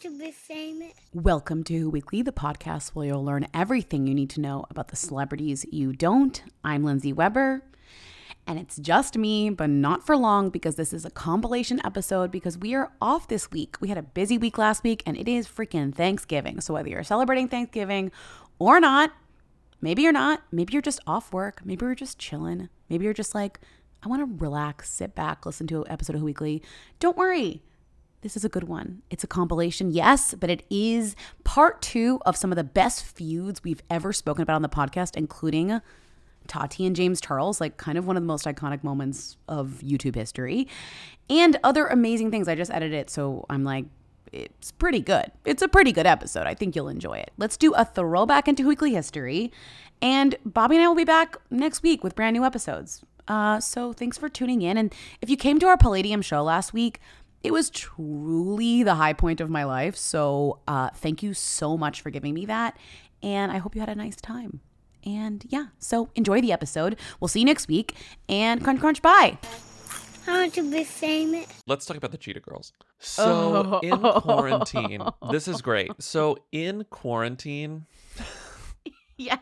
To be famous. Welcome to Who Weekly, the podcast where you'll learn everything you need to know about the celebrities you don't. I'm Lindsay Weber, and it's just me, but not for long because this is a compilation episode because we are off this week. We had a busy week last week, and it is freaking Thanksgiving. So whether you're celebrating Thanksgiving or not, maybe you're not, maybe you're just off work, maybe you're just chilling, maybe you're just like, I want to relax, sit back, listen to an episode of Who Weekly. Don't worry. This is a good one. It's a compilation, yes, but it is part two of some of the best feuds we've ever spoken about on the podcast, including Tati and James Charles, like kind of one of the most iconic moments of YouTube history, and other amazing things. I just edited it, so I'm like, it's pretty good. It's a pretty good episode. I think you'll enjoy it. Let's do a throwback into weekly history, and Bobby and I will be back next week with brand new episodes. Uh, so thanks for tuning in. And if you came to our Palladium show last week, it was truly the high point of my life. So uh, thank you so much for giving me that. And I hope you had a nice time. And yeah, so enjoy the episode. We'll see you next week. And crunch, crunch, bye. I want to be famous. Let's talk about the Cheetah Girls. So in quarantine, this is great. So in quarantine, Yes.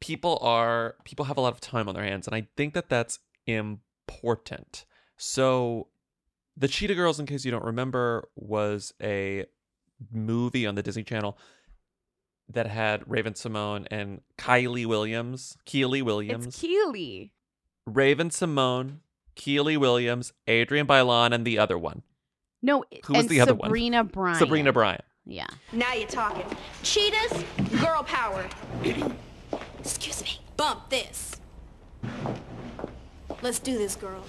people are people have a lot of time on their hands, and I think that that's important. So the Cheetah Girls, in case you don't remember, was a movie on the Disney Channel that had Raven Simone and Kylie Williams, Kiely Williams, It's Kiely. Raven Simone, Kiely Williams, Adrienne Bailon, and the other one, No, Who was and the other one? Sabrina Bryan. Sabrina Bryant. Yeah. Now you're talking. Cheetahs, girl power. Excuse me. Bump this. Let's do this, girls.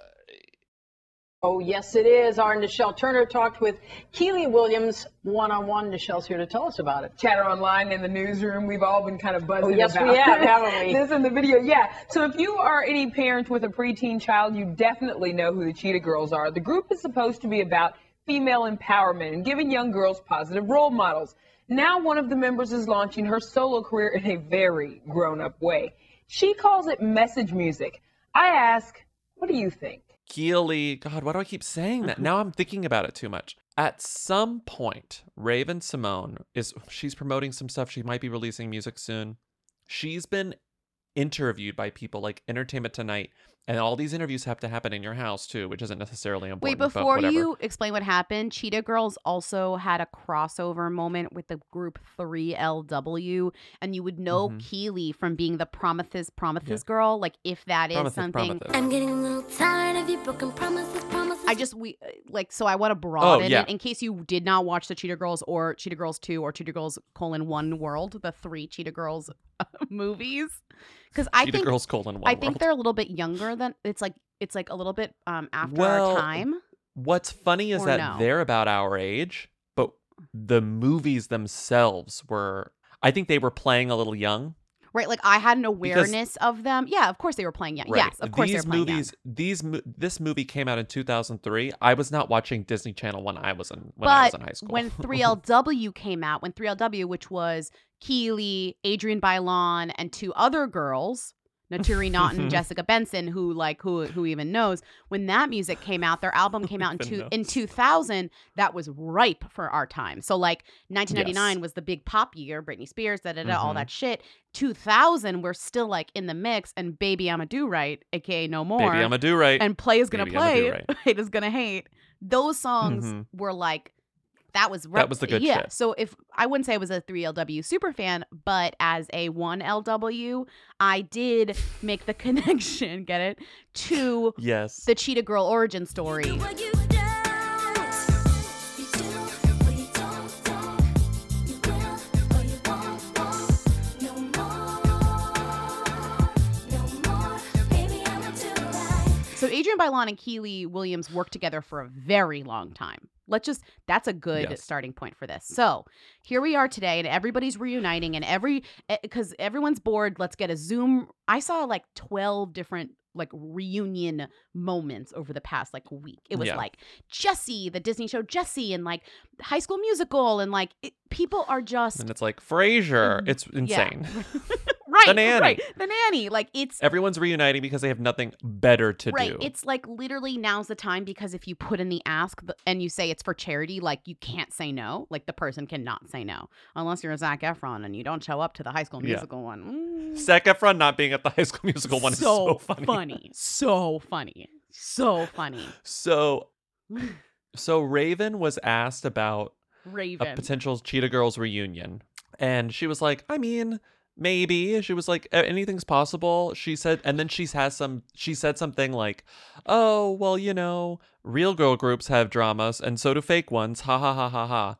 Oh, yes, it is. Our Nichelle Turner talked with Kiely Williams one on one. Nichelle's here to tell us about it. chatter online in the newsroom. We've all been kind of buzzing Oh, yes, about we have, haven't we? this in the video. Yeah. So if you are any parent with a preteen child, you definitely know who the Cheetah Girls are. The group is supposed to be about female empowerment and giving young girls positive role models. Now one of the members is launching her solo career in a very grown-up way. She calls it message music. I ask, what do you think? Kiely, God, why do I keep saying that? Mm-hmm. Now I'm thinking about it too much. At some point, Raven Simone is she's promoting some stuff. She might be releasing music soon. She's been interviewed by people like Entertainment Tonight, and all these interviews have to happen in your house too, which isn't necessarily important. Wait, before whatever. you explain what happened, Cheetah Girls also had a crossover moment with the group 3LW, and you would know Mhm. Kiely from being the Prometheus Prometheus girl, like if that is Prometheus, something. Prometheus. I'm getting a little tired of your broken promises, promises. I just we uh, like so I want to broaden Oh, yeah. it in case you did not watch the Cheetah Girls or Cheetah Girls Two or Cheetah Girls colon One World, the three Cheetah Girls movies, because I think Girls colon one I think world. they're a little bit younger than it's like it's like a little bit um after Well, our time. What's funny is that no? they're about our age, but the movies themselves were. I think they were playing a little young. Right? Like I had an awareness of them. Yeah, of course they were playing young. Right. Yes, of course these they were playing young. movies, these this movie came out in 2003. I was not watching Disney Channel when I was in when I was in high school. when 3LW came out, when 3LW, which was Kiely, Adrienne Bailon, and two other girls, Naturi Naughton, Jessica Benson, who like who who even knows, when that music came out, their album came out in two, in 2000. That was ripe for our time. So like 1999 Yes. was the big pop year, Britney Spears, da da da, all Mhm. that shit. 2000, we're still like in the mix, and Baby I'm a Do Right, aka No More, Baby, I'm a do right. and Play is gonna Baby, play, Right. Hate is gonna hate. Those songs Mhm. were like that was That was the good yeah. shit. So if I wouldn't say I was a 3LW super fan, but as a 1LW, I did make the connection, get it, to yes. the Cheetah Girl origin story. So Adrienne Bailon and Kiely Williams worked together for a very long time. Let's just that's a good Yes. starting point for this. So here we are today, and everybody's reuniting, and every because everyone's bored. Let's get a Zoom. I saw like twelve different like reunion moments over the past like week. It was Yeah. like Jesse, the Disney show Jesse, and like High School Musical, and like it, people are just and it's like Frasier. Mm, It's yeah. right, The nanny. right, the nanny. Like it's Everyone's reuniting because they have nothing better to right. do. It's like literally now's the time because if you put in the ask and you say it's for charity, like you can't say no. Like the person cannot say no unless you're a Zac Efron and you don't show up to the High School Yeah. Musical one. Mm. Zac Efron not being at the High School Musical one is so funny. so funny, so funny. So, so Raven was asked about Raven. a potential Cheetah Girls reunion, and she was like, "I mean, maybe." She was like, "Anything's possible." She said, and then she has some. She said something like, "Oh, well, you know, real girl groups have dramas, and so do fake ones." Ha ha ha ha ha.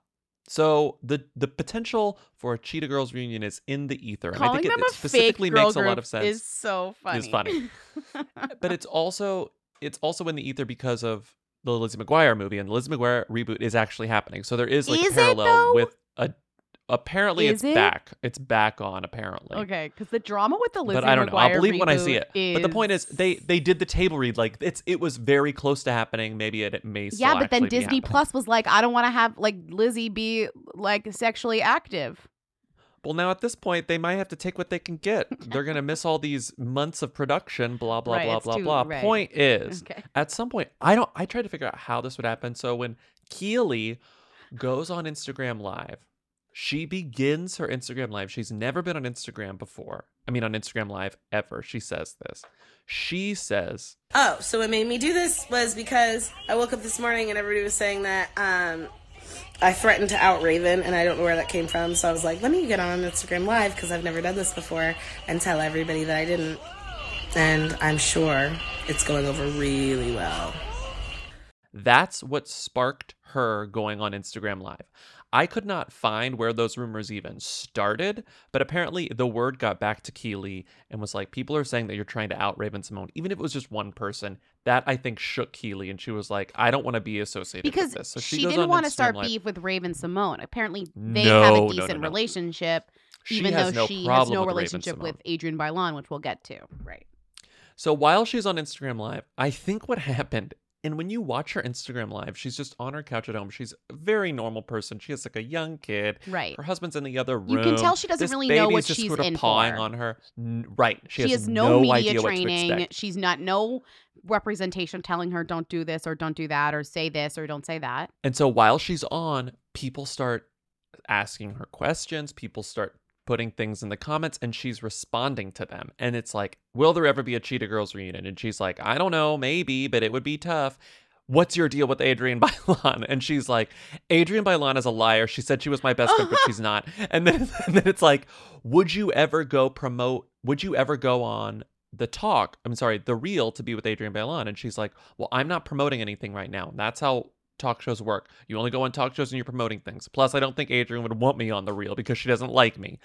So the the potential for a Cheetah Girls reunion is in the ether, and I Calling think it, them it a specifically fake girl makes a lot of sense. Is so funny. It's funny. but it's also it's also in the ether because of the Lizzie McGuire movie, and the Lizzie McGuire reboot is actually happening. So there is like Is a parallel with a. Apparently, Is it's it? back. It's back on. Apparently, okay, because the drama with the Lizzie but I don't know. I'll believe when I see it. But the point is, they they did the table read. Like it's it was very close to happening. Maybe it, it may. Still yeah, but then Disney. Plus was like, I don't want to have like Lizzie be like sexually active. Well, now at this point, they might have to take what they can get. They're gonna miss all these months of production. Blah blah Right, blah blah too- blah. right. Point is, Okay. at some point, I don't. I tried to figure out how this would happen. So when Kiely goes on Instagram Live, she begins her Instagram Live. She's never been on Instagram before. I mean, on Instagram Live ever. She says this. She says, Oh, so what made me do this was because I woke up this morning and everybody was saying that um, I threatened to out Raven, and I don't know where that came from. So I was like, let me get on Instagram Live because I've never done this before and tell everybody that I didn't. And I'm sure it's going over really well. That's what sparked her going on Instagram Live. I could not find where those rumors even started, but apparently the word got back to Kiely and was like, people are saying that you're trying to out Raven Simone, even if it was just one person. That I think shook Kiely, and she was like, I don't want to be associated because with this. So she, she, didn't want to start beef with Raven Simone. Apparently, they No, have no, a no, decent no. relationship, She even though no she has no with relationship with Adrienne Bailon, which we'll get to. Right. So while she's on Instagram Live, I think what happened, and when you watch her Instagram Live, she's just on her couch at home. She's a very normal person. She has like a young kid. Right. Her husband's in the other room. You can tell she doesn't This really know what just she's sort of in pawing for. on her. N- Right. She, She, has, has no, media idea what to training. She's not no representation telling her don't do this or don't do that or say this or don't say that. And so while she's on, people start asking her questions. People start putting things in the comments, and she's responding to them. And it's like, will there ever be a Cheetah Girls reunion? And she's like, I don't know, maybe, but it would be tough. What's your deal with Adrienne Bailon? And she's like, Adrienne Bailon is a liar. She said she was my best friend, but she's not. And then, and then it's like, would you ever go promote? Would you ever go on the talk? I'm sorry, the real to be with Adrienne Bailon? And she's like, well, I'm not promoting anything right now. That's how talk shows work. You only go on talk shows and you're promoting things. Plus, I don't think Adrienne would want me on the real because she doesn't like me.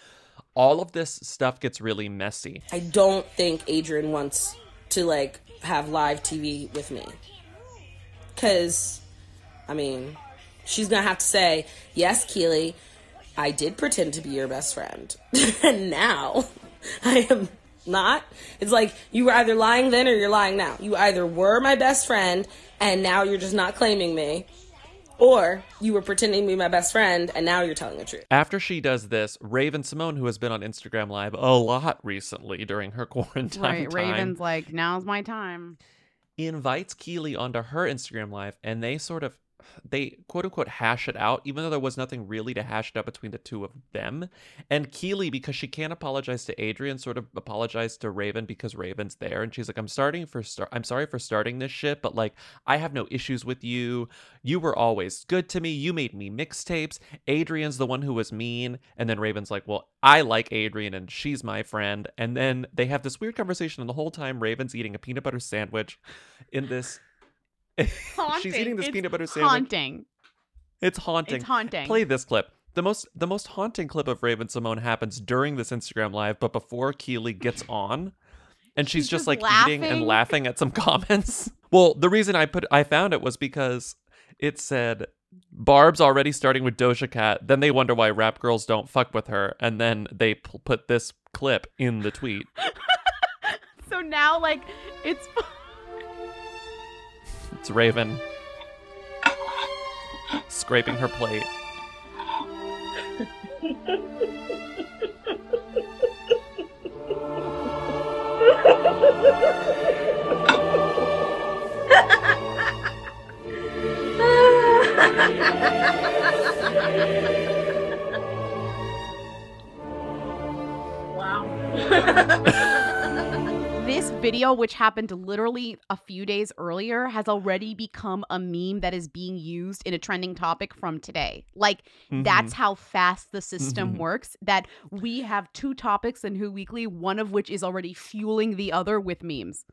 All of this stuff gets really messy. I don't think Adrienne wants to like have live TV with me. Cause, I mean, she's gonna have to say, yes, Kiely, I did pretend to be your best friend. and now I am not. It's like you were either lying then or you're lying now. You either were my best friend and now you're just not claiming me, or you were pretending to be my best friend and now you're telling the truth. After she does this, Raven Simone, who has been on Instagram Live a lot recently during her quarantine Right. time, Raven's like, now's my time. invites Kiely onto her Instagram Live, and they sort of they quote unquote hash it out, even though there was nothing really to hash it out between the two of them. And Kiely, because she can't apologize to Adrienne, sort of apologized to Raven because Raven's there, and she's like, "I'm starting for start. I'm sorry for starting this shit, but like, I have no issues with you. You were always good to me. You made me mixtapes. Adrienne's the one who was mean." And then Raven's like, "Well, I like Adrienne, and she's my friend." And then they have this weird conversation, and the whole time Raven's eating a peanut butter sandwich in this. She's eating this It's peanut butter sandwich. Haunting. It's haunting. It's haunting. Play this clip. The most the most haunting clip of Raven Simone happens during this Instagram live, but before Kiely gets on. And she's, She's just, just like eating and laughing. laughing at some comments. Well, the reason I put I found it was because it said Barb's already starting with Doja Cat. Then they wonder why rap girls don't fuck with her, and then they p- put this clip in the tweet. So now, like, it's It's Raven scraping her plate. this video, which happened literally a few days earlier, has already become a meme that is being used in a trending topic from today. Like, that's how fast the system Mhm. works. That we have two topics in Who Weekly, one of which is already fueling the other with memes.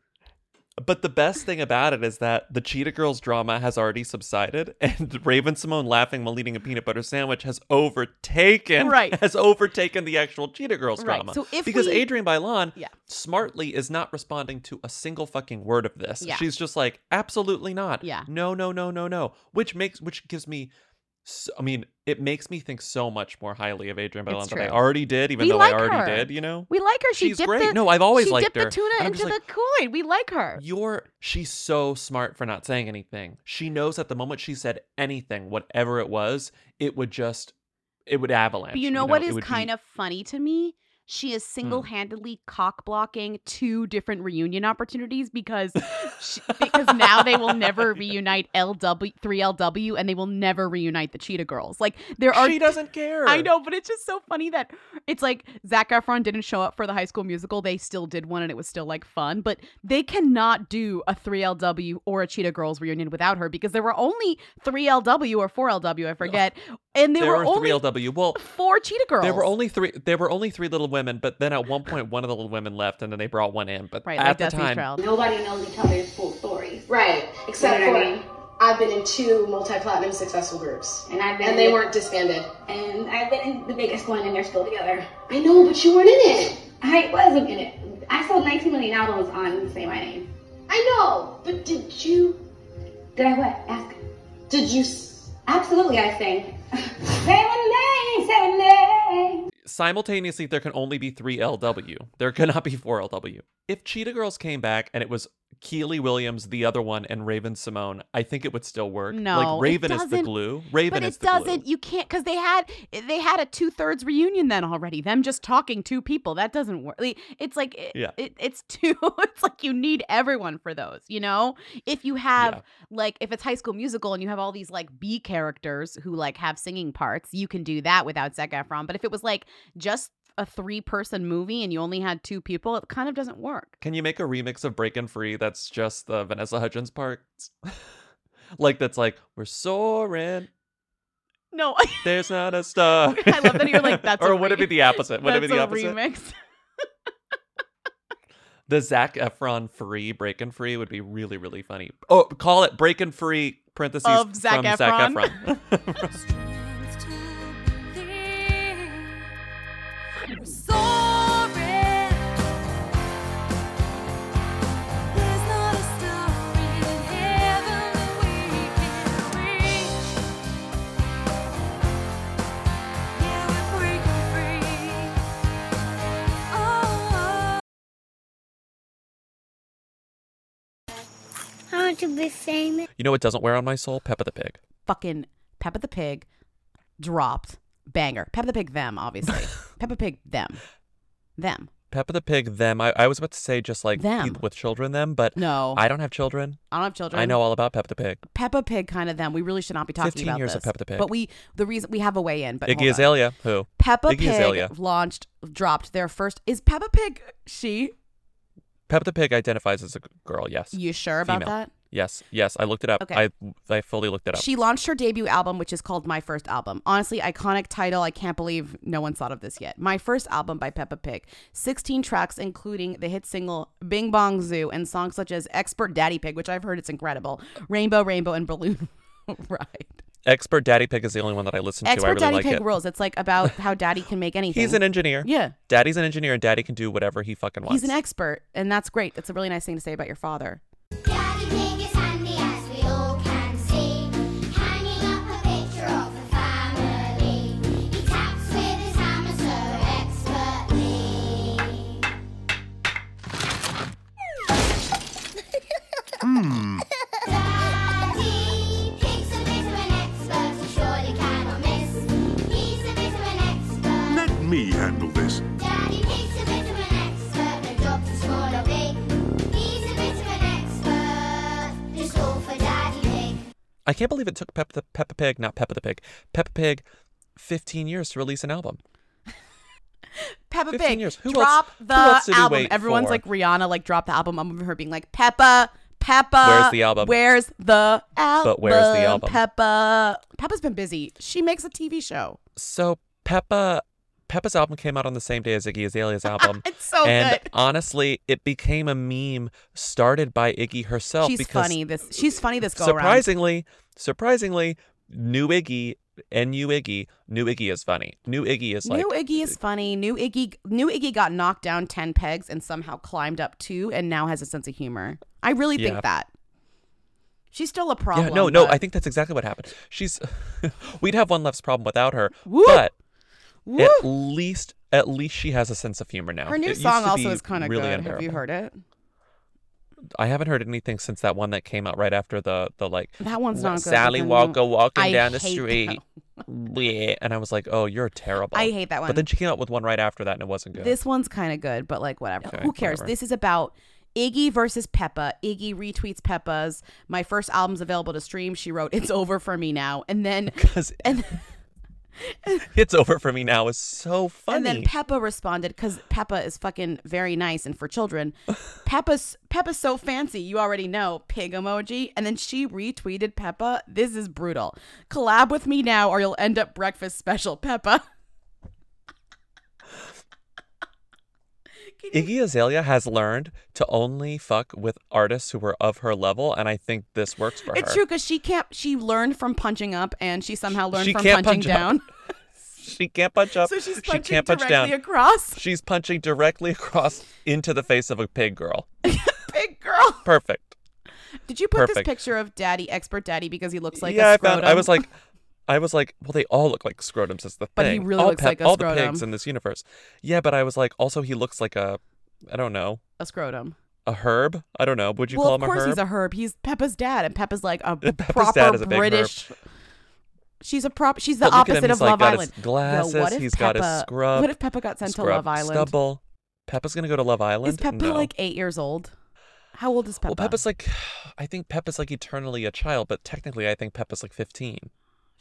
But the best thing about it is that the Cheetah Girls drama has already subsided, and Raven Simone laughing while eating a peanut butter sandwich has overtaken Right. has overtaken the actual Cheetah Girls Right. drama. So if because we- Adrienne Bailon Yeah. smartly is not responding to a single fucking word of this. Yeah. She's just like, absolutely not. Yeah. No, no, no, no, no. Which makes which gives me. So, I mean, it makes me think so much more highly of Adrienne Bailon than I already did, even We though like I already her. did. You know, We like her. She She's great. The, No, I've always she liked dipped her. the tuna into just the like, Kool Aid. We like her. you're she's so smart for not saying anything. She knows that the moment she said anything, whatever it was, it would just it would avalanche. But you know what is kind of of funny to me? She is hmm. single handedly cock blocking two different reunion opportunities because she, because now they will never reunite LW three LW and they will never reunite the Cheetah Girls. Like there are she doesn't care. I know, but it's just so funny that it's like Zac Efron didn't show up for the High School Musical. They still did one, and it was still like fun. But they cannot do a 3LW or a Cheetah Girls reunion without her because there were only 3LW or 4LW, I forget, and there, There were were only three LW. Well, four Cheetah Girls. there were only three. There were only three little women, but then at one point, one of the little women left, and then they brought one in. But right, at like the Destiny's time, Child. Nobody knows each other's full story. Right. Except You know for what I mean? I've been in two multi-platinum successful groups. And I've been And they in- weren't disbanded. And I've been in the biggest one and they're still together. I know, but you weren't in it. I wasn't in it. I sold 19 million albums on Say My Name. I know, but did you? Did I what? Ask. Did you? Absolutely, I sang. say my name, say my name. Simultaneously, there can only be three LW. There cannot be four LW. If Cheetah Girls came back and it was Kiely Williams, the other one, and Raven Simone, I think it would still work. No, like it Raven is the glue. Raven But is it the glue. doesn't. You can't because they had they had a two thirds reunion then already. Them just talking two people that doesn't work. It's like it, Yeah. it, it's two. It's like you need everyone for those. You know, if you have Yeah. like if it's High School Musical and you have all these like B characters who like have singing parts, you can do that without Zac Efron. But if it was like just a three person movie and you only had two people, it kind of doesn't work. Can you make a remix of Breakin' Free that's just the Vanessa Hudgens parts? like that's like we're soaring. No, There's not a star. I love that you're like, that's or a would it be the opposite? Would it be the opposite? remix. The Zac Efron free Breakin' Free would be really really funny. Oh, call it Breakin' Free parentheses Of Zac from Zac Efron. Want to be famous. You know what doesn't wear on my soul? Peppa the Pig. Fucking Peppa the Pig dropped banger. Peppa the Pig them obviously. Peppa Pig them. Them. Peppa the Pig, them. I, I was about to say just like Them. people with children, them, but No. I don't have children. I don't have children. I know all about Peppa the Pig. Peppa Pig kind of them. We really should not be talking 15 about years this. of Peppa the Pig. But we the reason we have a way in, but hold Iggy on. Azalea, who? Peppa Iggy Pig Azalea. launched dropped their first is Peppa Pig she? Peppa the Pig identifies as a girl, yes. You sure about Female. that? Yes, yes. I looked it up. Okay. I I fully looked it up. She launched her debut album, which is called My First Album. Honestly, iconic title. I can't believe no one's thought of this yet. My First Album by Peppa Pig. 16 tracks, including the hit single Bing Bong Zoo and songs such as Expert Daddy Pig, which I've heard it's incredible, Rainbow, Rainbow, and Balloon Ride. Expert Daddy Pig is the only one that I listen to. I Expert really Daddy like Pig it. rules. It's like about how daddy can make anything. He's an engineer. Yeah. Daddy's an engineer and daddy can do whatever he fucking wants. He's an expert, and that's great. That's a really nice thing to say about your father. Expert. Let me handle this. Daddy Pig's a bit of an expert, no job too small or big. He's a bit of an expert, just all for Daddy Pig. I can't believe it took Peppa the Peppa Pig, not Peppa the Pig, Peppa Pig, 15 years to release an album. Peppa 15 Pig, years. Who drop else- the who else did we album. Everyone's for? like Rihanna, like drop the album. I'm her being like Peppa, Peppa. Where's the album? Where's the album? But where's the album? Peppa. Peppa's been busy. She makes a TV show. So Peppa Peppa's album came out on the same day as Iggy Azalea's album. It's so and good. honestly, it became a meme started by Iggy herself She's because funny. This she's funny. This go around. surprisingly, surprisingly, new Iggy and new Iggy, new Iggy is funny. New Iggy is like New Iggy is funny. New Iggy, New Iggy got knocked down ten pegs and somehow climbed up two, and now has a sense of humor. I really Yeah. think that. She's still a problem. Yeah, no, no, I think that's exactly what happened. She's we'd have one less problem without her. Woo! But Woo! at least at least she has a sense of humor now. her new It song also is kind of really good. Have you heard it? I haven't heard anything since that one that came out right after the the like That one's not good, Sally the Walker new- walking I down the street. Yeah, and I was like, "Oh, you're terrible." I hate that one. But then she came out with one right after that, and it wasn't good. This one's kind of good, but like whatever. Okay, Who cares? whatever. This is about Iggy versus Peppa. Iggy retweets Peppa's. My first album's available to stream. She wrote, "It's over for me now," and then because and it's over for me now is so funny. and then Peppa responded because Peppa is fucking very nice and for children. Peppa's Peppa's so fancy, you already know. Pig emoji, and then she retweeted Peppa. This is brutal. Collab with me now, or you'll end up breakfast special, Peppa. Iggy Azalea has learned to only fuck with artists who were of her level, and I think this works for It's her. It's true because she can't. She learned from punching up, and she somehow learned She from can't punching punch down. She can't punch up. So she's she punching can't punch directly down. across. She's punching directly across into the face of a pig girl. pig girl. Perfect. Did you put Perfect. this picture of Daddy, expert Daddy, because he looks like yeah, a I found. I was like, I was like, well, they all look like scrotums. Is the But he thing. really all looks like a all scrotum. the pigs in this universe. Yeah, but I was like, also he looks like a, I don't know, a scrotum. a herb. I don't know. Would you well, call him a herb? Of course, he's a herb. He's Peppa's dad, and Peppa's like a Peppa's proper a big herb. British. She's a prop. She's the at him, opposite of like, Love Island. Yo, glasses, what if he's got his Peppa- scrub, What if Peppa got sent to Love Island? Stubble. Peppa's gonna go to Love Island. Is Peppa no. like eight years old? How old is Peppa? Well, Peppa's like, I think Peppa's like eternally a child, but technically, I think Peppa's like 15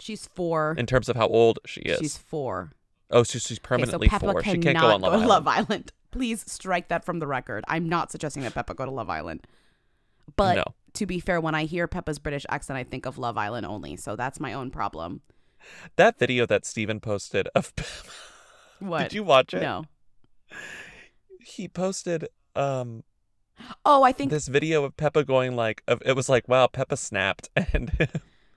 She's four. in terms of how old she is. She's four. oh, so she's Okay, permanently so Peppa four. She can't go on Love to Island. Love Island. Please strike that from the record. I'm not suggesting that Peppa go to Love Island. But No. to be fair, when I hear Peppa's British accent, I think of Love Island only. So that's my own problem. That video that Steven posted of What? Did you watch it? No. He posted um Oh, I think this video of Peppa going like of, it was like wow Peppa snapped and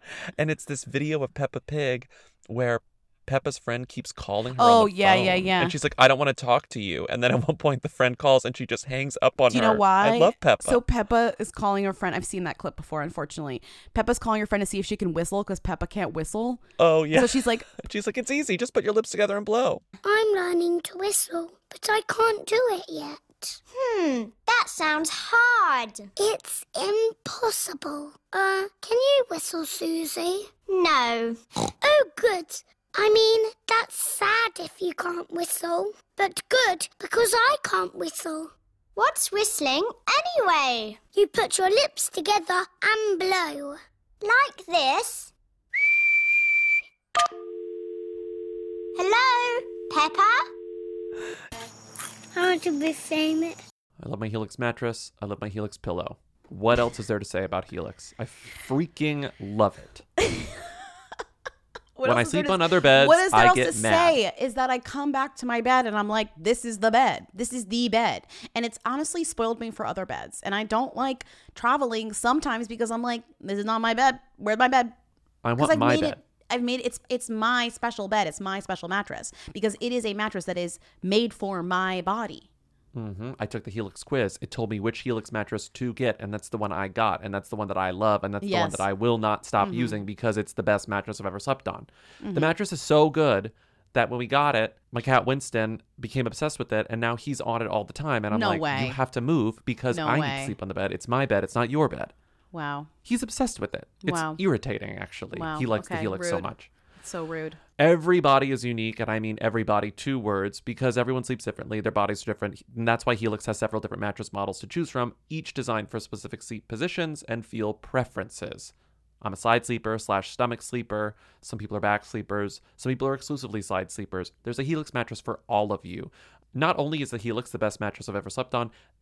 and it's this video of Peppa Pig where Peppa's friend keeps calling her. on Oh, the yeah, yeah, phone, yeah. And she's like, I don't want to talk to you. And then at one point, the friend calls and she just hangs up on Do you her. know why? I love Peppa. So Peppa is calling her friend. I've seen that clip before, unfortunately. Peppa's calling her friend to see if she can whistle because Peppa can't whistle. oh yeah. So she's like, she's like, it's easy. Just put your lips together and blow. I'm learning to whistle, but I can't do it yet. It? Hmm, that sounds hard. It's impossible. Uh, can you whistle, Susie? No. oh, good. I mean, that's sad if you can't whistle. But good, because I can't whistle. What's whistling anyway? You put your lips together and blow. Like this. Hello, Peppa? I want to be famous. I love my Helix mattress. I love my Helix pillow. What else is there to say about Helix? I freaking love it. What when I else is there sleep to- on other beds, what is there I else get to mad. say is that I come back to my bed and I'm like, this is the bed. This is the bed. And it's honestly spoiled me for other beds. And I don't like traveling sometimes because I'm like, this is not my bed. Where's my bed? I want I've my bed. It, I've made it's it's my special bed. It's my special mattress because it is a mattress that is made for my body. hmm I took the Helix quiz. It told me which Helix mattress to get, and that's the one I got, and that's the one that I love, and that's the one that I will not stop Mhm. using because it's the best mattress I've ever slept on. Mhm. The mattress is so good that when we got it, my cat Winston became obsessed with it, and now he's on it all the time. And I'm No like, way. you have to move because No I need to sleep on the bed. It's my bed. It's not your bed. Wow. He's obsessed with it. It's Wow. irritating, actually. Wow. He likes the Okay, Helix so rude. much. So rude. Everybody is unique, and I mean everybody, two words, because everyone sleeps differently. Their bodies are different. And that's why Helix has several different mattress models to choose from, each designed for specific sleep positions and feel preferences. I'm a side sleeper slash stomach sleeper. Some people are back sleepers. Some people are exclusively side sleepers. There's a Helix mattress for all of you. Not only is the Helix the best mattress I've ever slept on,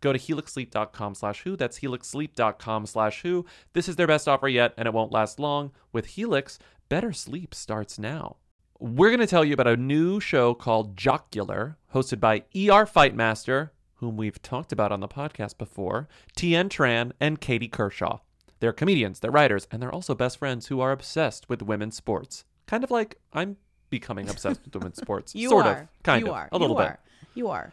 Go to helixsleep.com slash who. That's helixsleep.com slash who. This is their best offer yet, and it won't last long. With Helix, better sleep starts now. We're going to tell you about a new show called Jocular, hosted by ER Fightmaster, whom we've talked about on the podcast before, Tien Tran, and Katie Kershaw. They're comedians, they're writers, and they're also best friends who are obsessed with women's sports. Kind of like I'm becoming obsessed with women's sports. You sort are. of. Kind you of. are. A little you bit. Are. You are.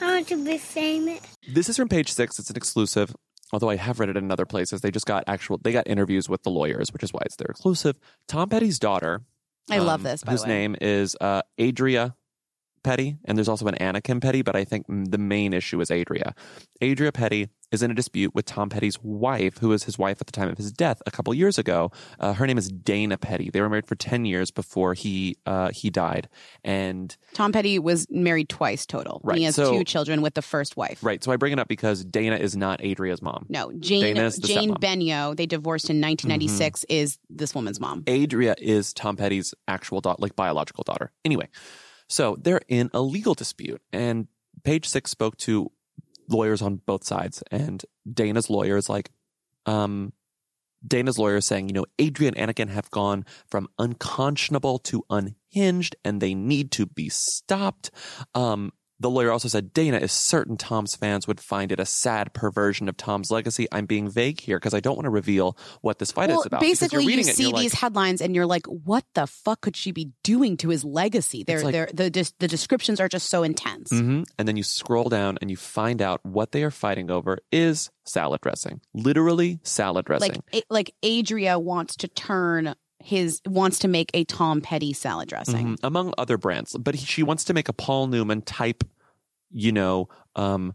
I want to be famous. This is from page six. It's an exclusive. Although I have read it in other places, they just got actual. They got interviews with the lawyers, which is why it's their exclusive. Tom Petty's daughter. I love um, this, by the whose name is uh, Adria Petty, and there's also an Anakin Petty, but I think the main issue is Adria. Adria Petty is in a dispute with Tom Petty's wife, who was his wife at the time of his death a couple years ago. Uh, her name is Dana Petty. They were married for ten years before he uh, he died, and Tom Petty was married twice total. Right, He has so- two children with the first wife. right. So I bring it up because Dana is not Adria's mom. No, Jane Dana is the Jane stepmom. Mm-hmm. Benyo, they divorced in 1996, is this woman's mom. Adria is Tom Petty's actual daughter, like biological daughter. Anyway, so they're in a legal dispute, and Page Six spoke to lawyers on both sides, and Dana's lawyer is like, um, Dana's lawyer is saying, you know, Adrian and Anakin have gone from unconscionable to unhinged, and they need to be stopped. Um, the lawyer also said Dana is certain Tom's fans would find it a sad perversion of Tom's legacy. I'm being vague here because I don't want to reveal what this fight Well, is about. basically, you reading it and see like- these headlines and you're like, "What the fuck could she be doing to his legacy?" They're, like- they're the the descriptions are just so intense. hmm And then you scroll down and you find out what they are fighting over is salad dressing. Literally salad dressing. Like, it, like Adria wants to turn his wants to make a Tom Petty salad dressing. Mhm, among other brands. But he, she wants to make a Paul Newman type, you know, um,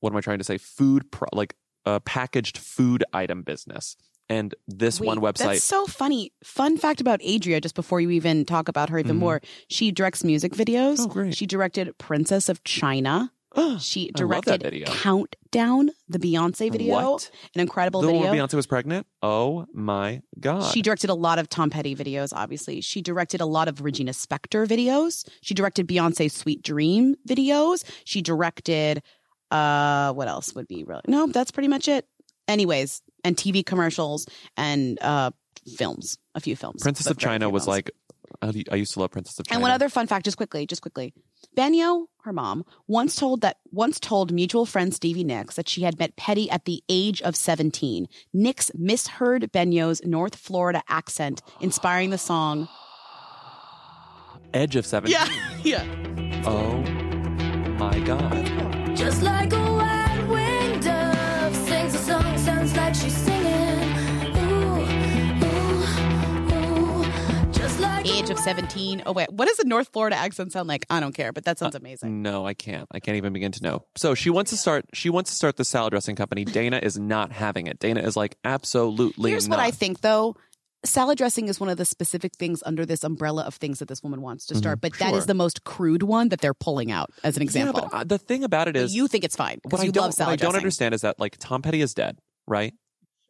what am I trying to say? Food, pro- like a packaged food item business. And this Wait, one website, That's so funny. Fun fact about Adria, just before you even talk about her even Mhm. more, she directs music videos. Oh, great. She directed Princess of China. She I love that directed. Countdown, the Beyonce video. What? An incredible the one video. where Beyonce was pregnant. Oh my god! She directed a lot of Tom Petty videos, obviously. She directed a lot of Regina Spektor videos. She directed Beyonce's Sweet Dream videos. She directed uh what else would be really No, that's pretty much it. Anyways, and TV commercials and uh films, a few films. Princess of China was films. like, I I used to love Princess of China. And one other fun fact, just quickly, just quickly. Benyo, her mom, once told that once told mutual friend Stevie Nicks that she had met Petty at the age of 17. Nicks misheard Benyo's North Florida accent, inspiring the song. Edge of Seven. Yeah, yeah. Oh my god! Just like a Age of 17. Oh, wait. What does a North Florida accent sound like? I don't care, but that sounds amazing. No, I can't. I can't even begin to know. So she wants to start. She wants to start the salad dressing company. Dana is not having it. Dana is like absolutely. Here's not. what I think, though. Salad dressing is one of the specific things under this umbrella of things that this woman wants to start, Mhm, but that is sure. the most crude one that they're pulling out as an example. Yeah, but uh, the thing about it is, you think it's fine what because I you don't, love what salad I don't dressing. understand is that like Tom Petty is dead, right?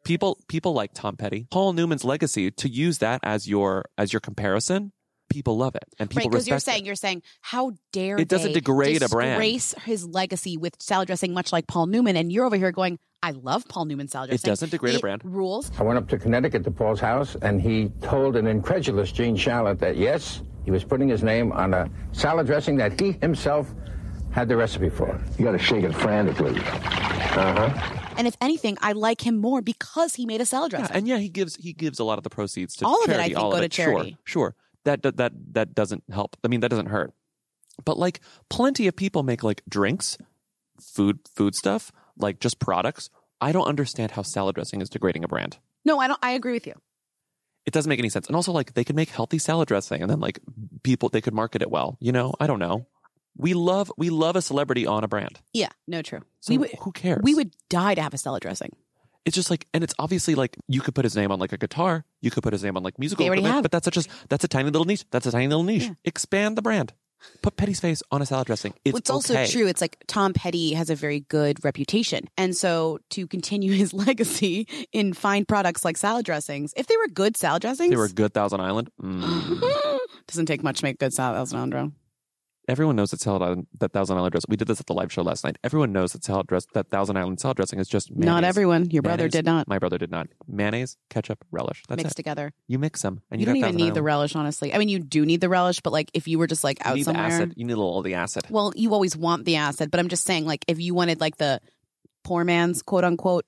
People people like Tom Petty. Paul Newman's legacy to use that as your as your comparison. People love it, and people right, because you're respect it. saying you're saying how dare It doesn't they degrade a brand. disgrace his legacy with salad dressing, much like Paul Newman, and you're over here going, I love Paul Newman salad dressing. It doesn't degrade a brand. Rules. I went up to Connecticut to Paul's house, and he told an incredulous Gene Shalit that yes, he was putting his name on a salad dressing that he himself had the recipe for. it. You got to shake it frantically. Uh huh. And if anything, I like him more because he made a salad dressing. Yeah, dressing. and yeah, he gives he gives a lot of the proceeds to All of it, I charity. think, all go of to it. Sure, charity. Sure, that that that that doesn't help. I mean, that doesn't hurt. But like, plenty of people make like drinks, food, food stuff, like just products. I don't understand how salad dressing is degrading a brand. no, I don't. I agree with you. It doesn't make any sense. And also, like, they could make healthy salad dressing, and then like people they could market it well. You know, I don't know. We love we love a celebrity on a brand. Yeah, no, true. So we would, who cares? We would die to have a salad dressing. it's just like and it's obviously like you could put his name on like a guitar you could put his name on like musical They already equipment, have. but that's such a that's a tiny little niche that's a tiny little niche expand the brand put petty's face on a salad dressing it's, Well, it's also okay. true. It's like Tom Petty has a very good reputation. And so to continue his legacy in fine products like salad dressings, if they were good salad dressings, they were good thousand island mm. doesn't take much to make good salad Alessandro. Everyone knows that salad island that thousand island dressing we did this at the live show last night everyone knows that salad dress that thousand island salad dressing is just mayonnaise. Not everyone. Your brother Mayonnaise. did not. my brother did not mayonnaise ketchup relish that's mixed it together. you mix them and You, you, don't even need the relish, honestly. I mean, you do need the relish, but like if you were just like you out need somewhere, the acid you need a little of the acid well, you always want the acid. But I'm just saying, like if you wanted like the poor man's quote unquote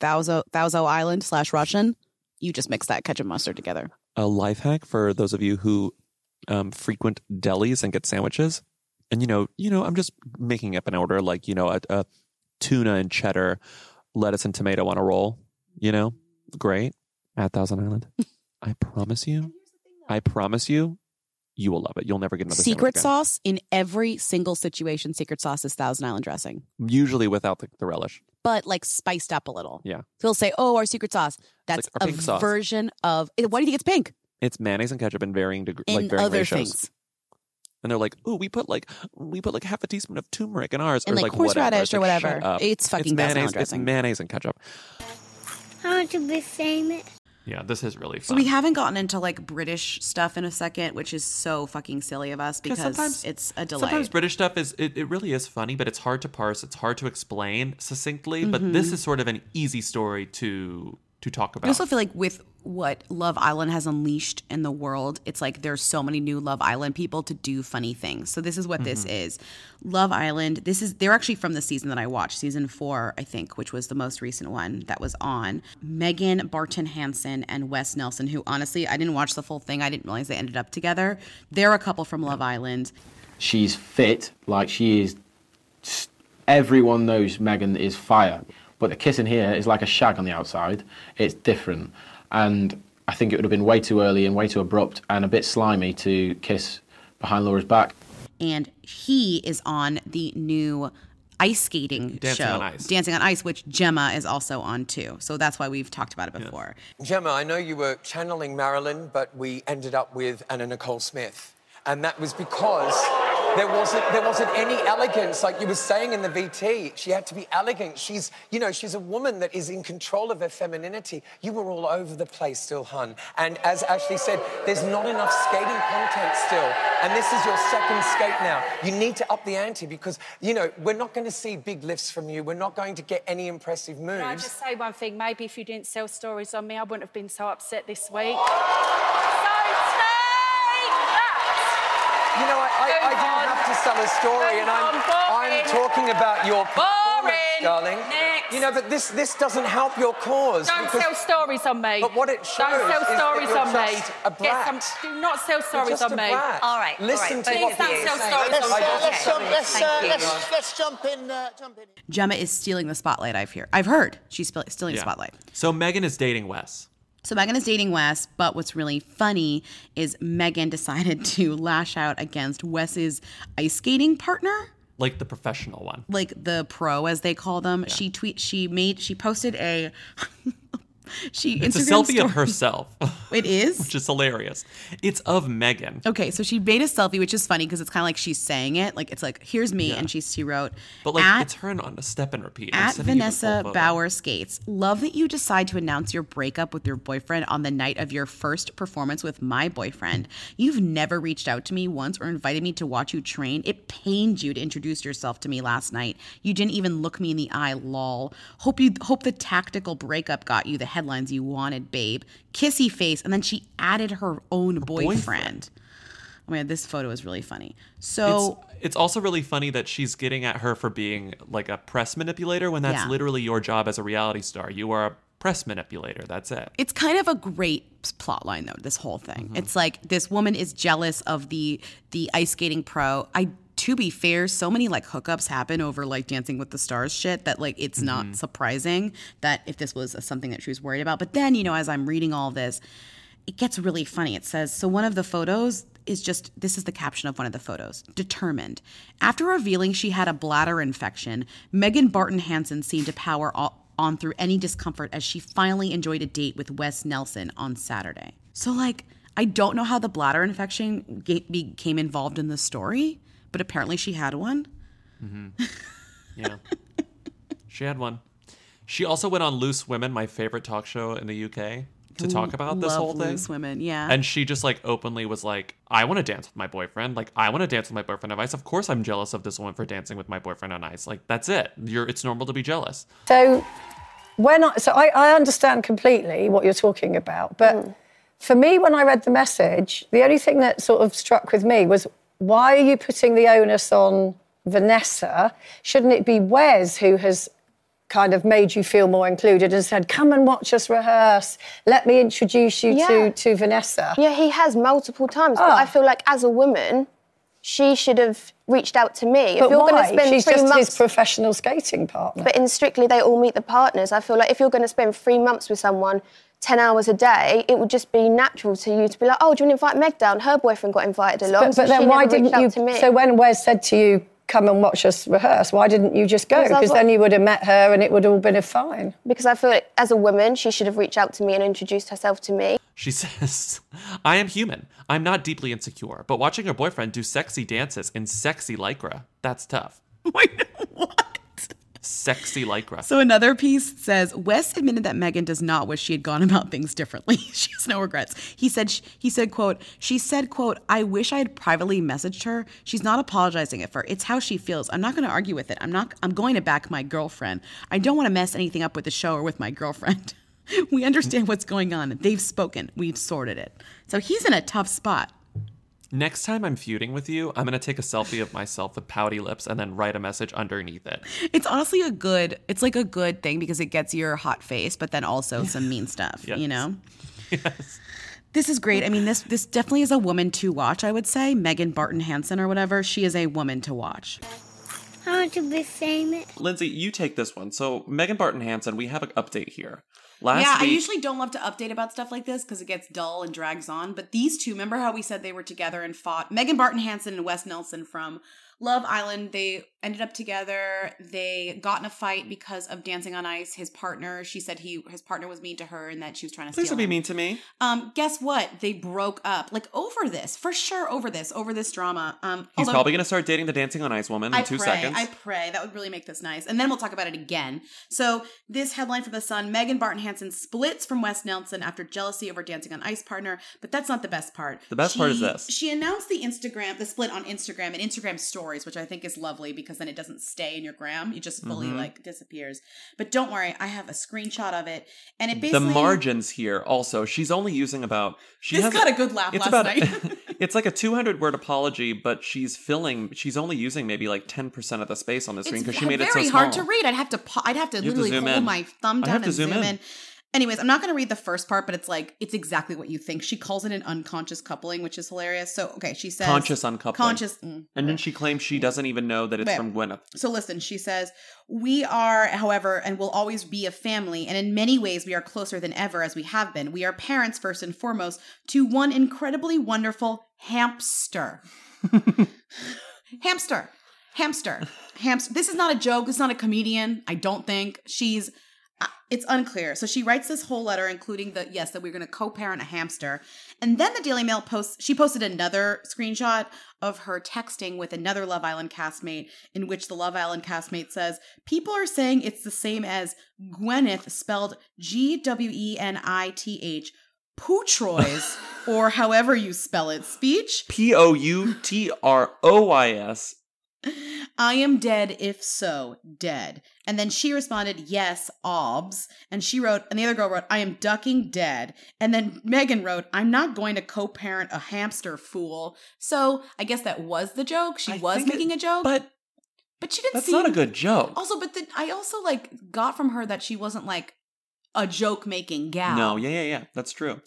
Thouso Thouso Island slash Russian, you just mix that ketchup mustard together. a life hack for those of you who um, frequent delis and get sandwiches. And you know, you know, I'm just making up an order like you know a, a tuna and cheddar, lettuce and tomato on a roll. You know, great at Thousand Island. I promise you, I promise you, you will love it. You'll never get another Secret sauce in every single situation. Secret sauce is Thousand Island dressing, Usually without the, the relish. but like spiced up a little. Yeah, They'll say, "Oh, our secret sauce." That's like a version of. Why do you think it's pink? It's mayonnaise and ketchup in varying degrees, like varying other ratios. things. And they're like, "Ooh, we put like we put like half a teaspoon of turmeric in ours, And, or like, like, whatever." horseradish It's or like, whatever. shut up. It's fucking Thousand mayonnaise. It's dressing. mayonnaise and ketchup. I want to be famous. Yeah, this is really So we haven't gotten into like British stuff in a second, which is so fucking silly of us because sometimes- it's a delight. Sometimes British stuff is it, it really is funny, but it's hard to parse. It's hard to explain succinctly. But this Mhm. is sort of an easy story to to talk about. I also feel like with what Love Island has unleashed in the world, it's like there's so many new Love Island people to do funny things. So this is what this Mhm. is. Love Island, this is they're actually from the season that I watched, season 4, I think, which was the most recent one that was on. Megan Barton Hanson and Wes Nelson, who honestly, I didn't watch the full thing. I didn't realize they ended up together. They're a couple from Love Island. She's fit, like she is. Everyone knows Megan is fire, but the kissing here is like a shag on the outside. It's different, and I think it would have been way too early and way too abrupt and a bit slimy to kiss behind Laura's back. and he is on the new ice skating Dancing show, on Ice. Dancing on Ice, which Gemma is also on too. So that's why we've talked about it before. Gemma, I know you were channeling Marilyn, but we ended up with Anna Nicole Smith. And that was because there wasn't, there wasn't any elegance, like you were saying in the VT. She had to be elegant. She's, you know, she's a woman that is in control of her femininity. You were all over the place still, hun. And as Ashley said, there's not enough skating content still. And this is your second skate now. You need to up the ante because, you know, we're not going to see big lifts from you. We're not going to get any impressive moves. Can I just say one thing? Maybe if you didn't sell stories on me, I wouldn't have been so upset this week. You know, I, I, I didn't have to sell a story, and I'm, I'm talking about your performance, darling. Next. You know, but this this doesn't help your cause. Don't because- sell stories on me. But what it shows Don't sell is that stories you're on me. just a Get some, do not sell stories on me. brat. All right, Listen right, to Please what don't he sell is saying. stories Let's, on uh, me. let's jump- let's, uh, let's- Let's jump in. Uh, jump in. Gemma is stealing the spotlight. I've heard. I've heard she's sp- stealing the Yeah. spotlight. So Megan is dating Wes. So Megan is dating Wes, but what's really funny is Megan decided to lash out against Wes's ice skating partner. Like the professional one. like the pro as they call them. She tweet she made she posted a she It's a selfie story. of herself. It is? Which is hilarious. It's of Megan. Okay, so she made a selfie, which is funny because it's kind of like she's saying it. Like it's like, here's me, Yeah. and she she wrote But like at it's her on a step and repeat. At sending you the full Vanessa. Bauer Skates. Love that you decide to announce your breakup with your boyfriend on the night of your first performance with my boyfriend. You've never reached out to me once or invited me to watch you train. It pained you to introduce yourself to me last night. You didn't even look me in the eye, lol. Hope you hope the tactical breakup got you the headlines you wanted, babe. Kissy face, and then she added her own boyfriend. Oh my god, this photo is really funny. So it's, it's also really funny that she's getting at her for being like a press manipulator when that's Yeah. literally your job as a reality star. You are a press manipulator. That's it. It's kind of a great plot line though, this whole thing. Mm-hmm. It's like this woman is jealous of the the ice skating pro. I to be fair, so many like hookups happen over like dancing with the stars shit that like it's not mm-hmm. surprising that if this was something that she was worried about. But then, you know, as I'm reading all this, it gets really funny. It says, so one of the photos is just this is the caption of one of the photos. Determined. After revealing she had a bladder infection, Megan Barton Hanson seemed to power on through any discomfort as she finally enjoyed a date with Wes Nelson on Saturday. So like I don't know how the bladder infection became involved in the story, but apparently she had one. hmm Yeah. she had one. She also went on Loose Women, my favorite talk show in the UK, to talk about this Love whole thing. Loose Women, yeah. And she just like openly was like, I want to dance with my boyfriend. Like, I want to dance with my boyfriend on ice. Of course, I'm jealous of this woman for dancing with my boyfriend on ice. Like, that's it. You're, it's normal to be jealous. So when I so I, I understand completely what you're talking about, but for me, when I read the message, the only thing that sort of struck with me was why are you putting the onus on Vanessa? Shouldn't it be Wes who has kind of made you feel more included and said, "Come and watch us rehearse. Let me introduce you Yeah. to to Vanessa." Yeah, he has multiple times, but Ah. I feel like as a woman, she should have reached out to me. But if you're why? going to spend She's three just months, his professional skating partner. but in Strictly they all meet the partners. I feel like if you're going to spend three months with someone. 10 hours a day, it would just be natural to you to be like, oh, do you want to invite Meg down? Her boyfriend got invited along. But, so but then why didn't you? out To me. So when Wes said to you, "Come and watch us rehearse," why didn't you just go? Because Because then you would have met her and it would have all been a fine. Because I feel like as a woman, she should have reached out to me and introduced herself to me. She says, I am human. I'm not deeply insecure, but watching her boyfriend do sexy dances in sexy lycra, that's tough. Wait, what? Sexy lycra. So another piece says Wes admitted that Megan does not wish she had gone about things differently. she has no regrets. He said he said quote she said quote I wish I had privately messaged her. She's not apologizing for it's how she feels. I'm not going to argue with it. I'm not I'm going to back my girlfriend. I don't want to mess anything up with the show or with my girlfriend. we understand what's going on. They've spoken. We've sorted it. So he's in a tough spot. Next time I'm feuding with you, I'm going to take a selfie of myself with pouty lips and then write a message underneath it. It's honestly a good it's like a good thing because it gets your hot face but then also some mean stuff, you know. Yes. This is great. I mean, this this definitely is a woman to watch. I would say Megan Barton Hanson or whatever. She is a woman to watch. I want to be famous. Lindsay, you take this one. So, Megan Barton Hanson, we have an update here. Last yeah, I usually don't love to update about stuff like this because it gets dull and drags on. But these two, remember how we said they were together and fought? Megan Barton Hanson and Wes Nelson from Love Island. They ended up together. They got in a fight because of Dancing on Ice. His partner, she said he his partner was mean to her and that she was trying to please steal don't be him. mean to me. Um, guess what? They broke up. Like over this, for sure. Over this, over this drama. Um, He's although- probably going to start dating the Dancing on Ice woman in I two pray, seconds. I pray that would really make this nice, and then we'll talk about it again. So this headline from the Sun: Megan Barton Hanson splits from Wes Nelson after jealousy over Dancing on Ice partner. But that's not the best part. The best part is this. She announced the Instagram, the split on Instagram and Instagram Stories, which I think is lovely because then it doesn't stay in your gram; it just fully Mhm. like disappears. But don't worry, I have a screenshot of it, and it basically the margins here also she's only using about she This has got a good laugh it's last about night. it's like a 200 word apology but she's filling she's only using maybe like 10% of the space on the screen because she made it so very small hard to read. I'd have to I'd have to You have to literally hold in. my thumb I down have to and zoom zoom, in. in. Anyways, I'm not going to read the first part, but it's like it's exactly what you think. She calls it an unconscious coupling, which is hilarious. So okay, she says conscious uncoupling Conscious. mm. and then she claims she doesn't even know that it's Wait. from gwyneth So listen, she says, We are, however, and will always be a family, and in many ways we are closer than ever as we have been. We are parents first and foremost to one incredibly wonderful hamster. hamster. Hamster. Hamster. This is not a joke. It's not a comedian. I don't think. She's it's unclear. So she writes this whole letter, including the yes that we're going to co-parent a hamster, and then the Daily Mail posts. She posted another screenshot of her texting with another Love Island castmate, in which the Love Island castmate says, "People are saying it's the same as Gwyneth, spelled G W E N I T H, Poutroys, or however you spell it. Speech." p-o-u-t-r-o-y-s I am dead if so, dead. And then she responded, yes, obs. And she wrote, and the other girl wrote, I am ducking dead. And then Megan wrote, I'm not going to co parent a hamster fool. So I guess that was the joke. She was think it- making a joke. but but she didn't that's seem not a good joke Also, but the, I also like got from her that she wasn't like a joke making gal. no yeah yeah yeah that's true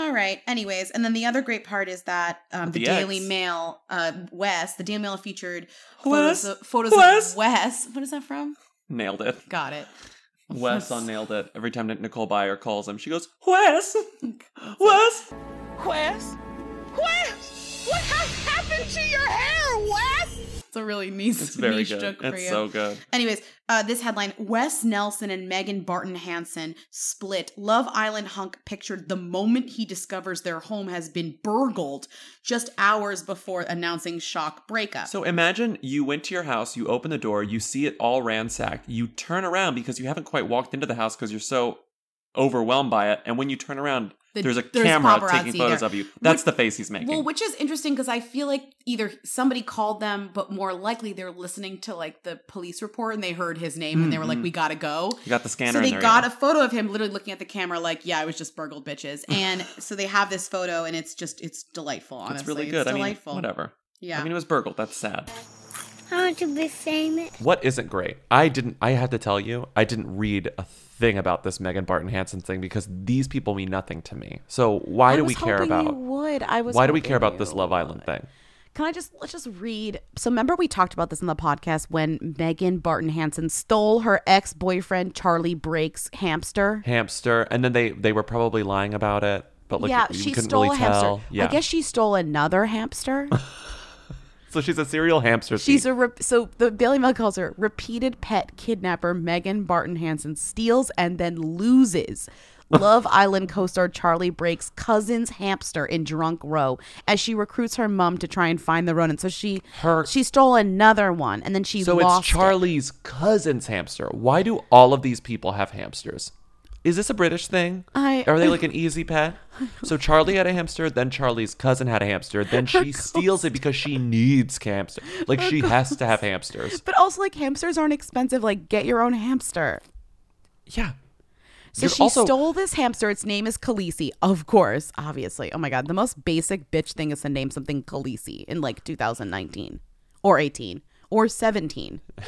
All right. Anyways, and then the other great part is that um, the, The Daily ex. Mail, uh, Wes, the Daily Mail featured Wes? photos, of, photos Wes? of Wes. What is that from? nailed it Got it. wes on nailed it every time nicole byer calls him she goes wes wes Wes? Wes? What has happened to your hair, Wes? It's a really niche, it's very niche good joke for you. so good Anyways, uh, this headline Wes Nelson and Megan Barton Hanson split. Love Island hunk pictured the moment he discovers their home has been burgled just hours before announcing shock breakup. So imagine you went to your house, you open the door, you see it all ransacked, you turn around because you haven't quite walked into the house because you're so overwhelmed by it, and when you turn around, The- there's a there's camera taking photos there. of you. That's the face he's making. Well, which is interesting because I feel like either somebody called them, but more likely they're listening to like the police report and they heard his name and they were like, Mhm. "We gotta go." you got the scanner so they there. got yeah. a photo of him literally looking at the camera, like, "Yeah, I was just burgled, bitches." And so they have this photo, and it's just it's delightful. Honestly, It's really good. I mean, delightful. whatever. Yeah. I mean, it was burgled. That's sad. I want to be famous. What isn't great? I didn't. I have to tell you, I didn't read a thing about this Megan Barton Hanson thing because these people mean nothing to me. So why I do we care about? would. I was Why do we care about this Love Island thing? Can I just let's just read? So remember we talked about this in the podcast when Megan Barton Hanson stole her ex boyfriend Charlie Brake's hamster. Hamster, and then they they were probably lying about it, but like yeah, she stole really a hamster. tell. Yeah. I guess she stole another hamster. so. She's a serial hamster. She's thief. a re- so the Daily Mail calls her repeated pet kidnapper. Megan Barton Hanson steals and then loses. Love Island co-star Charlie Brake's cousin's hamster in Drunk Row as she recruits her mom to try and find the rodent. So she Her- she stole another one and then she so it's it. Charlie's cousin's hamster. Why do all of these people have hamsters? Is this a British thing? I- Are they like an easy pet? So Charlie had a hamster, then Charlie's cousin had a hamster, then she steals it because she needs hamster. Like she has to have hamsters. But also, like hamsters aren't expensive. Like, get your own hamster. Yeah. So You're she also- stole this hamster. Its name is Khaleesi, of course, obviously. Oh my god, the most basic bitch thing is to name something Khaleesi in like 2019 or 18 or 17.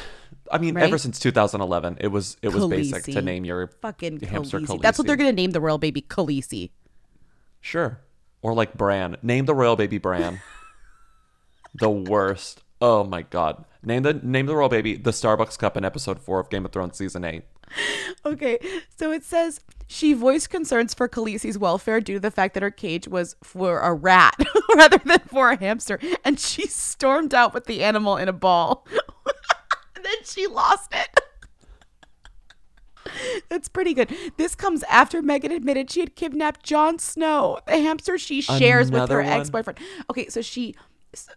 I mean, Right? ever since 2011, it was it was basic to name your fucking hamster Khaleesi. Khaleesi. That's what they're gonna name the royal baby Khaleesi. Sure. Or like Bran. Name the royal baby Bran. the worst. Oh my god. Name the name the royal baby the Starbucks cup in episode four of Game of Thrones season eight. Okay, so it says she voiced concerns for Khaleesi's welfare due to the fact that her cage was for a rat rather than for a hamster, and she stormed out with the animal in a ball. And then she lost it. That's pretty good. This comes after Megan admitted she had kidnapped Jon Snow, the hamster she shares Another with her ex-boyfriend. Okay, so she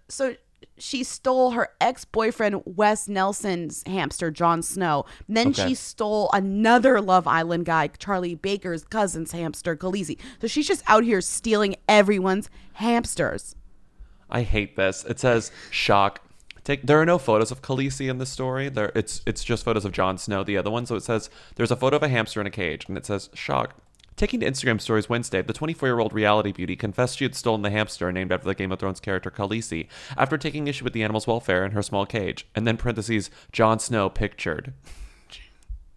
so she stole her ex-boyfriend Wes Nelson's hamster Jon Snow. Then Okay. she stole another Love Island guy, Charlie Baker's cousin's hamster Khaleesi. So she's just out here stealing everyone's hamsters. I hate this. It says shock. Take, there are no photos of Khaleesi in the story. There, it's it's just photos of Jon Snow, the other one. So it says there's a photo of a hamster in a cage, and it says shock. Taking to Instagram stories Wednesday, the 24-year-old reality beauty confessed she had stolen the hamster named after the Game of Thrones character Khaleesi after taking issue with the animal's welfare in her small cage. And then parentheses Jon Snow pictured.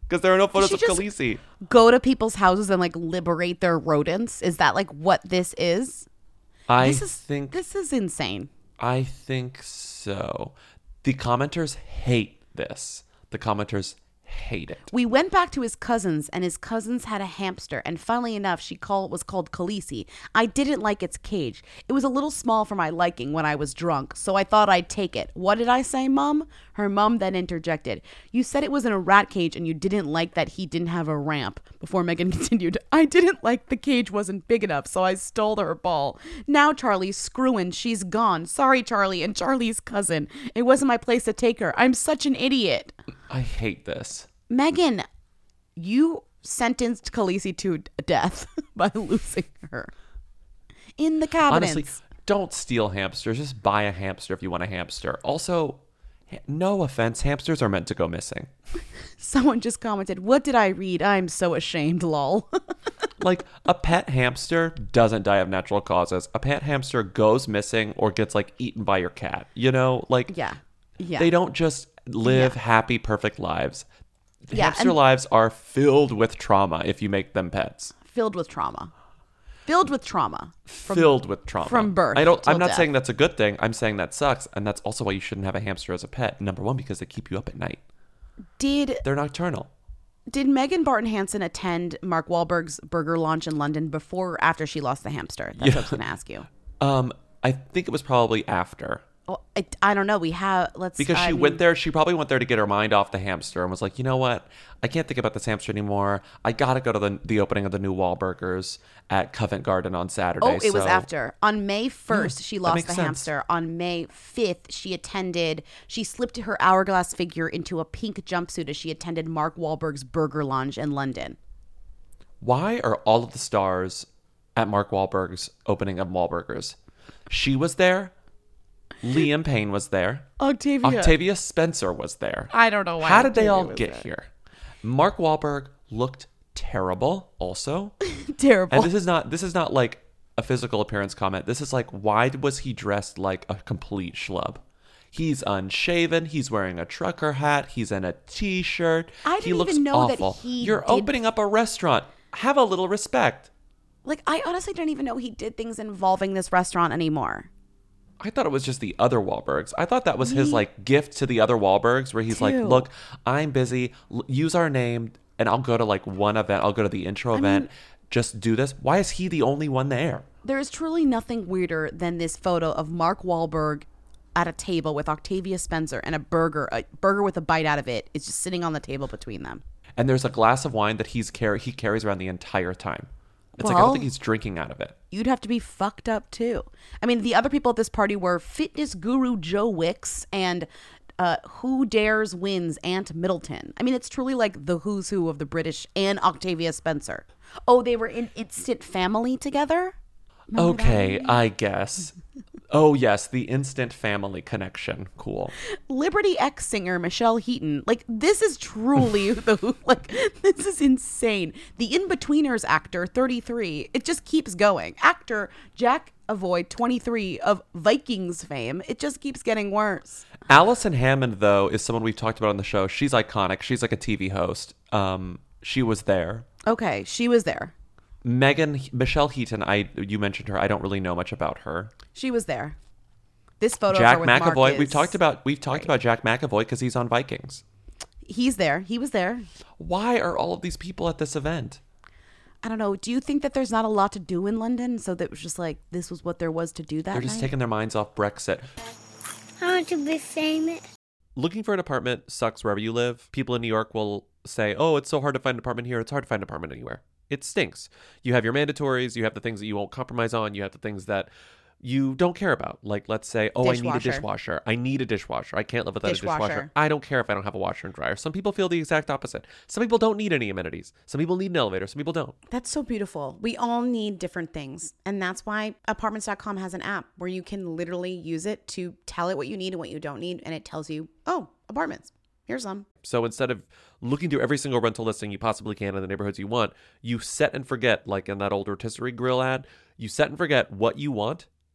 Because there are no photos of Khaleesi. Go to people's houses and like liberate their rodents. Is that like what this is? I this is think this is insane. I think so. The commenters hate this. The commenters hate it. We went back to his cousins, and his cousins had a hamster. And funnily enough, she called was called Khaleesi. I didn't like its cage. It was a little small for my liking when I was drunk, so I thought I'd take it. What did I say, Mum? Her mum then interjected, "You said it was in a rat cage, and you didn't like that he didn't have a ramp." Before Megan continued, "I didn't like the cage wasn't big enough, so I stole her ball. Now Charlie's screwing. She's gone. Sorry, Charlie and Charlie's cousin. It wasn't my place to take her. I'm such an idiot." I hate this. Megan, you sentenced Khaleesi to death by losing her in the cabinets. Honestly, don't steal hamsters. Just buy a hamster if you want a hamster. Also, no offense, hamsters are meant to go missing. Someone just commented, "What did I read? I'm so ashamed." Lol. Like a pet hamster doesn't die of natural causes. A pet hamster goes missing or gets like eaten by your cat. You know, like yeah, yeah. they don't just live happy, perfect lives. Yeah, hamster lives are filled with trauma if you make them pets. filled with trauma. Filled with trauma. From- filled with trauma from birth I don't I'm not death. saying that's a good thing. I'm saying that sucks, and that's also why you shouldn't have a hamster as a pet. Number one, because they keep you up at night. Did They're nocturnal. did Megan Barton Hanson attend Mark Wahlberg's burger launch in London before or after she lost the hamster? That's what I was going to ask you. Um, I think it was probably after. I, I don't know. We have let's Because I she mean- went there, she probably went there to get her mind off the hamster and was like, you know what? I can't think about this hamster anymore. I gotta go to the the opening of the new Wahlburgers at Covent Garden on Saturday. Oh, it was after. On May 1st, she lost the sense. hamster. On May 5th, she attended, she slipped her hourglass figure into a pink jumpsuit as she attended Mark Wahlberg's burger lounge in London. Why are all of the stars at Mark Wahlberg's opening of Wahlburgers? She was there. Liam Payne was there. Octavia. Octavia Spencer was there. I don't know why How did they all get there. here? Mark Wahlberg looked terrible. Also, Terrible. And this is not this is not like a physical appearance comment. This is like why was he dressed like a complete schlub? He's unshaven. He's wearing a trucker hat. He's in a t-shirt. I he didn't looks even know that he You're did- opening up a restaurant. Have a little respect. Like, I honestly don't even know he did things involving this restaurant anymore. I thought it was just the other Wahlbergs. I thought that was his like gift to the other Wahlbergs, where he's like, "Look, I'm busy. L- use our name, and I'll go to like one event. I'll go to the intro event. just do this." Why is he the only one there? There is truly nothing weirder than this photo of Mark Wahlberg at a table with Octavia Spencer and a burger, a burger with a bite out of it is just sitting on the table between them. And there's a glass of wine that he's carry he carries around the entire time. It's like I don't think he's drinking out of it. You'd have to be fucked up too. I mean, the other people at this party were fitness guru Joe Wicks and uh, Who Dares Wins Ant Middleton. I mean, it's truly like the who's who of the British and Octavia Spencer. Oh, they were in Instant Family together? Okay, movie? I guess. oh yes, the instant family connection. Cool. Liberty X singer Michelle Heaton. Like this is truly the like this is insane. The In-Betweeners actor 33. It just keeps going. Actor Jack McAvoy 23 of Vikings fame. It just keeps getting worse. Alison Hammond though is someone we've talked about on the show. She's iconic. She's like a TV host. Um, she was there. Okay, she was there. Megan Michelle Heaton. I you mentioned her. I don't really know much about her. She was there. This photo Jack of her with McAvoy. is- We've talked about we've talked about Jack McAvoy because he's on Vikings. He's there. He was there. Why are all of these people at this event? I don't know. Do you think that there's not a lot to do in London? So that it was just like this was what there was to do that They're just night? taking their minds off Brexit. I want to be famous. Looking for an apartment sucks wherever you live. People in New York will say, "Oh, it's so hard to find an apartment here. It's hard to find an apartment anywhere." It stinks. You have your mandatories, you have the things that you won't compromise on, you have the things that you don't care about. Like let's say, "Oh, I need a Dishwasher. dishwasher. I need a dishwasher. I can't live without a Dishwasher. dishwasher. I don't care if I don't have a washer and dryer." Some people feel the exact opposite. Some people don't need any amenities. Some people need an elevator, some people don't. That's so beautiful. We all need different things. And that's why apartments.com has an app where you can literally use it to tell it what you need and what you don't need. And it tells you, oh, apartments. Here's some. So instead of looking through every single rental listing you possibly can in the neighborhoods you want, you set and forget, like in that old rotisserie grill ad, you set and forget what you want,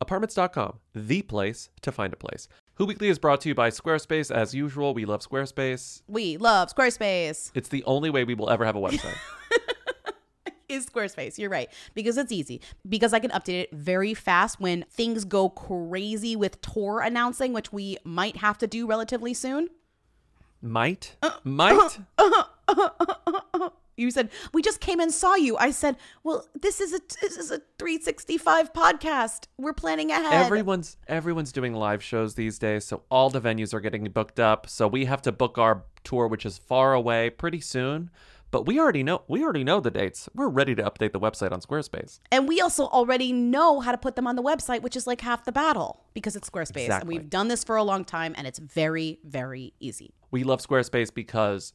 Apartments.com, the place to find a place. Who Weekly is brought to you by Squarespace. As usual, we love Squarespace. We love Squarespace. It's the only way we will ever have a website. is Squarespace. You're right. Because it's easy. Because I can update it very fast when things go crazy with tour announcing, which we might have to do relatively soon. Might? Uh, Might? You said we just came and saw you. I said, "Well, this is a this is a 365 podcast. We're planning ahead." Everyone's everyone's doing live shows these days, so all the venues are getting booked up. So we have to book our tour, which is far away, pretty soon. But we already know we already know the dates. We're ready to update the website on Squarespace. And we also already know how to put them on the website, which is like half the battle because it's Squarespace. And we've done this for a long time and it's very, very easy. We love Squarespace because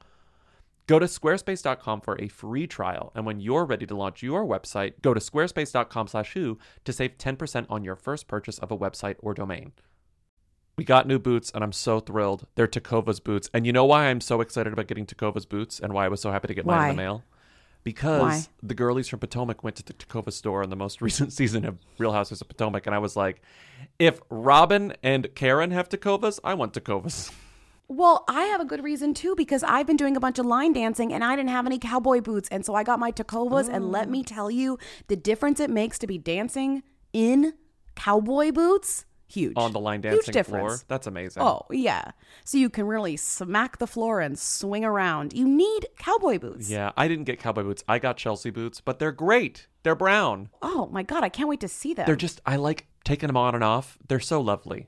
Go to squarespace.com for a free trial, and when you're ready to launch your website, go to squarespace.com/who to save 10% on your first purchase of a website or domain. We got new boots, and I'm so thrilled. They're Tecovas boots, and you know why I'm so excited about getting Tecovas boots, and why I was so happy to get mine in the mail. Because Why? the girlies from Potomac went to the Tecovas store in the most recent season of Real Houses of Potomac, and I was like, if Robin and Karen have Tecovas, I want Tecovas. Well, I have a good reason too because I've been doing a bunch of line dancing and I didn't have any cowboy boots. And so I got my Tecovas. And let me mm. tell you, the difference it makes to be dancing in cowboy boots, huge. on the line Huge dancing difference. floor. That's amazing. Oh, yeah. So you can really smack the floor and swing around. You need cowboy boots. Yeah, I didn't get cowboy boots. I got Chelsea boots, but they're great. They're brown. Oh my God, I can't wait to see them. They're just I like taking them on and off. They're so lovely.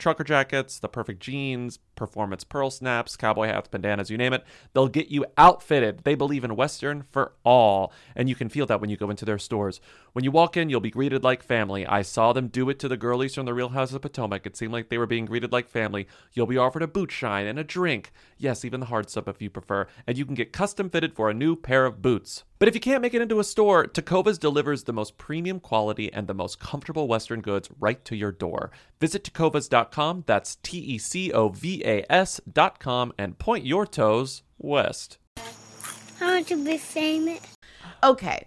trucker jackets, the perfect jeans, performance pearl snaps, cowboy hats, bandanas, you name it. They'll get you outfitted. They believe in Western for all. And you can feel that when you go into their stores. When you walk in, you'll be greeted like family. I saw them do it to the girlies from the Real House of Potomac. It seemed like they were being greeted like family. You'll be offered a boot shine and a drink. Yes, even the hard stuff if you prefer. And you can get custom fitted for a new pair of boots. But if you can't make it into a store, Tecovas delivers the most premium quality and the most comfortable Western goods right to your door. Visit tecovas.com, that's T E C O V A S.com, and point your toes west. I want to be famous. Okay.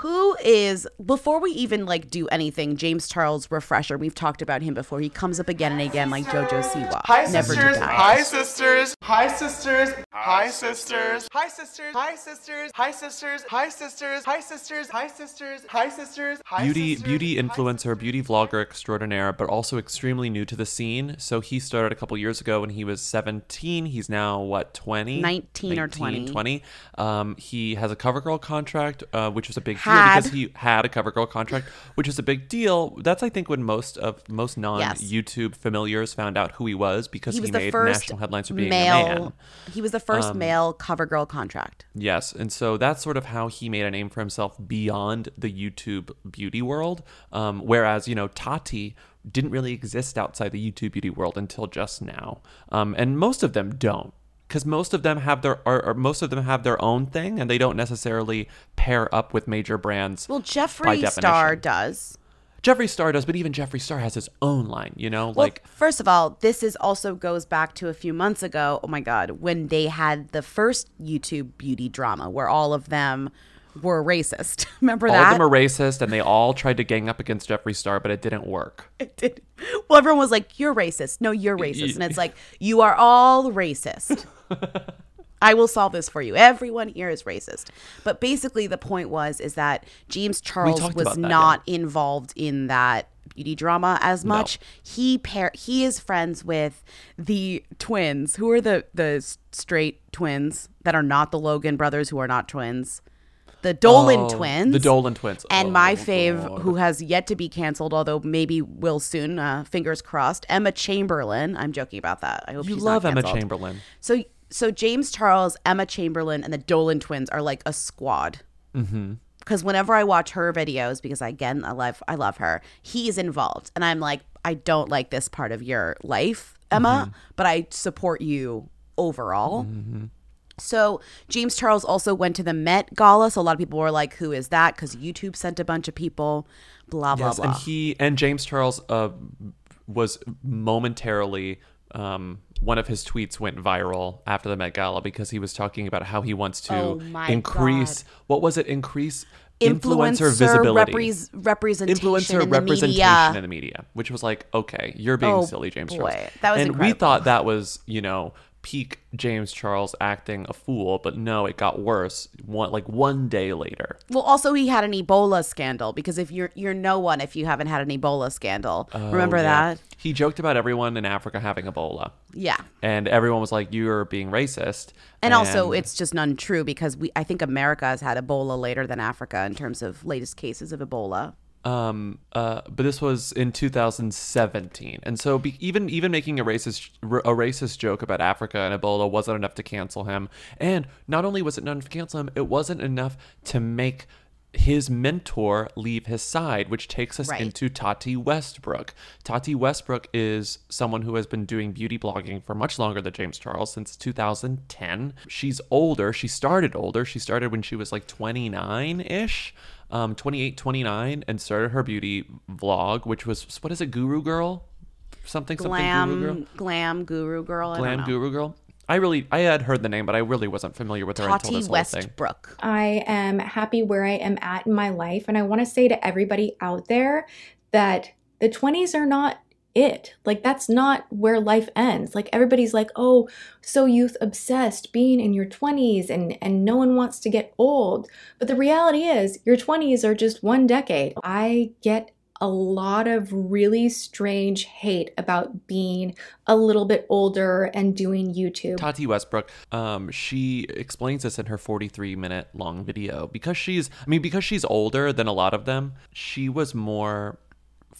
Who is before we even like do anything? James Charles refresher. We've talked about him before. He comes up again and again like JoJo Siwa. Hi Never sisters, hi sisters, hi sisters, hi sisters, hi sisters, hi sisters, hi sisters, hi sisters, hi sisters, hi sisters, hi sisters, hi beauty beauty influencer, beauty vlogger extraordinaire, but also extremely new to the scene. So he started a couple years ago when he was 17. He's now what 20, 19 or 20. 20. Um, he has a CoverGirl contract, uh, which was a big deal Had. because he had a CoverGirl contract, which is a big deal. That's I think when most of most non YouTube familiars found out who he was because he he, was the made national headlines for being male. a man. He was the first Um, male cover girl contract. Yes, and so that's sort of how he made a name for himself beyond the YouTube beauty world. Um, whereas you know Tati didn't really exist outside the YouTube beauty world until just now, um, and most of them don't, because most of them have their or, or most of them have their own thing, and they don't necessarily pair up with major brands. Well, Jeffree. Star does. Jeffree Star does, but even Jeffree Star has his own line. You know, Well, like first of all, this is also goes back to a few months ago. Oh my God, when they had the first YouTube beauty drama where all of them were racist. Remember all that? All of them are racist, and they all tried to gang up against Jeffree Star, but it didn't work. It did. Well, everyone was like, "You're racist." No, you're racist, and it's like you are all racist. I will solve this for you. Everyone here is racist. But basically, the point was is that James Charles was that, not involved in that beauty drama as No. much. He pair he is friends with the twins, who are the the straight twins that are not the Logan brothers, who are not twins. The Dolan Oh, twins. the Dolan twins. And Oh, my fave, God. who has yet to be canceled, although maybe will soon, uh, fingers crossed, Emma Chamberlain. I'm joking about that. I hope You love Emma. Chamberlain. So so James Charles, Emma Chamberlain, and the Dolan twins are like a squad. Mm-hmm. Because whenever I watch her videos, because again I love I love her, he's involved, and I'm like, I don't like this part of your life, Emma, but I support you overall. Mm-hmm. So James Charles also went to the Met Gala. So a lot of people were like, "Who is that?" Because YouTube sent a bunch of people. Blah blah yes, blah. and he and James Charles uh, was momentarily um, one of his tweets went viral after the Met Gala because he was talking about how he wants to Oh increase what was it? Increase Influencer influencer visibility. repres- representation influencer in the representation media. in the media which was like okay you're being Oh, silly James boy. Charles. That was and we thought that was you know peak James Charles acting a fool but no it got worse one like one day later Well, also he had an Ebola scandal because if you're you're no one if you haven't had an Ebola scandal. Oh, Remember Oh, yeah. that? He joked about everyone in Africa having Ebola. Yeah. And everyone was like, "You're being racist." And, also, it's just untrue because we I think America has had Ebola later than Africa in terms of latest cases of Ebola. Um uh but this was in 2017 and so be, even even making a racist a racist joke about africa and ebola wasn't enough to cancel him and not only was it not enough to cancel him it wasn't enough to make his mentor leave his side, which takes us Right. into Tati Westbrook. Tati Westbrook is someone who has been doing beauty blogging for much longer than James Charles, since 2010. She's older. She started older. She started when she was like 29 ish, um, 28, 29, and started her beauty vlog, which was, what is it, Guru Girl? Something, something Guru Girl? Glam, glam guru girl. I don't Glam know. Guru Girl? I really, I had heard the name, but I really wasn't familiar with her until Tati this whole thing. Westbrook. I am happy where I am at in my life. And I want to say to everybody out there that the 20s are not it. Like, that's not where life ends. Like, everybody's like, oh, so youth obsessed being in your 20s and, and no one wants to get old. But the reality is, your 20s are just one decade. I get a lot of really strange hate about being a little bit older and doing YouTube. Tati Westbrook, um, she explains this in her 43 minute long video because she's, I mean, because she's older than a lot of them, she was more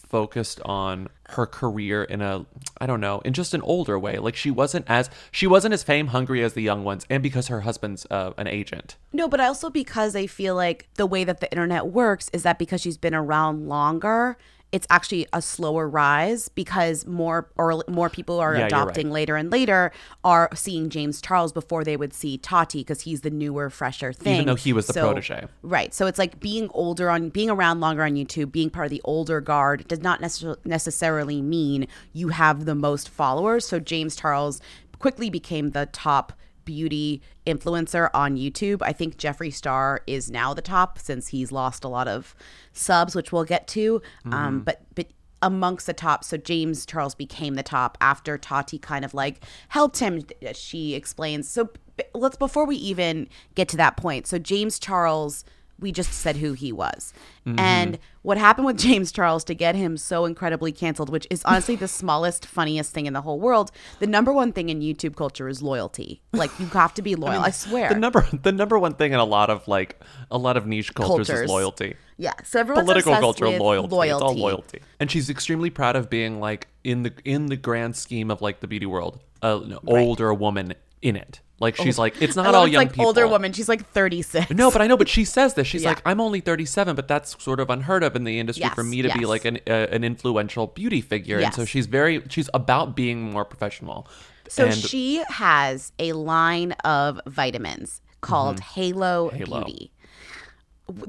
focused on her career in a I don't know in just an older way. Like she wasn't as she wasn't as fame hungry as the young ones and because her husband's uh, an agent. No, but also because I feel like the way that the internet works is that because she's been around longer, it's actually a slower rise because more or more people are Yeah, adopting right. later and later are seeing James Charles before they would see Tati because he's the newer, fresher thing. Even though he was the So- protege. Right. So it's like being older on being around longer on YouTube, being part of the older guard does not necess- necessarily mean you have the most followers. So James Charles quickly became the top beauty influencer on YouTube. I think Jeffree Star is now the top since he's lost a lot of subs, which we'll get to. Um, Mhm. but but amongst the top, so James Charles became the top after Tati kind of like helped him. She explains. So let's before we even get to that point. So James Charles. We just said who he was. Mhm. And what happened with James Charles to get him so incredibly canceled, which is honestly the smallest, funniest thing in the whole world. The number one thing in YouTube culture is loyalty. Like you have to be loyal. I, swear. The number the number one thing in a lot of like a lot of niche cultures, Cultures. is loyalty. Yeah, so everyone's political culture with loyalty. It's all loyalty. loyalty. And she's extremely proud of being like in the in the grand scheme of like the beauty world, uh, an older woman in it. Like she's Oh. like it's not all it's young like people. older woman. She's like 36. No, but I know. But she says this. She's Yeah. like, I'm only 37, but that's sort of unheard of in the industry for Yes, me to be yes. like an uh, an influential beauty figure. And so Yes. she's very she's about being more professional. So and she has a line of vitamins called Mhm. Halo, Halo. Beauty.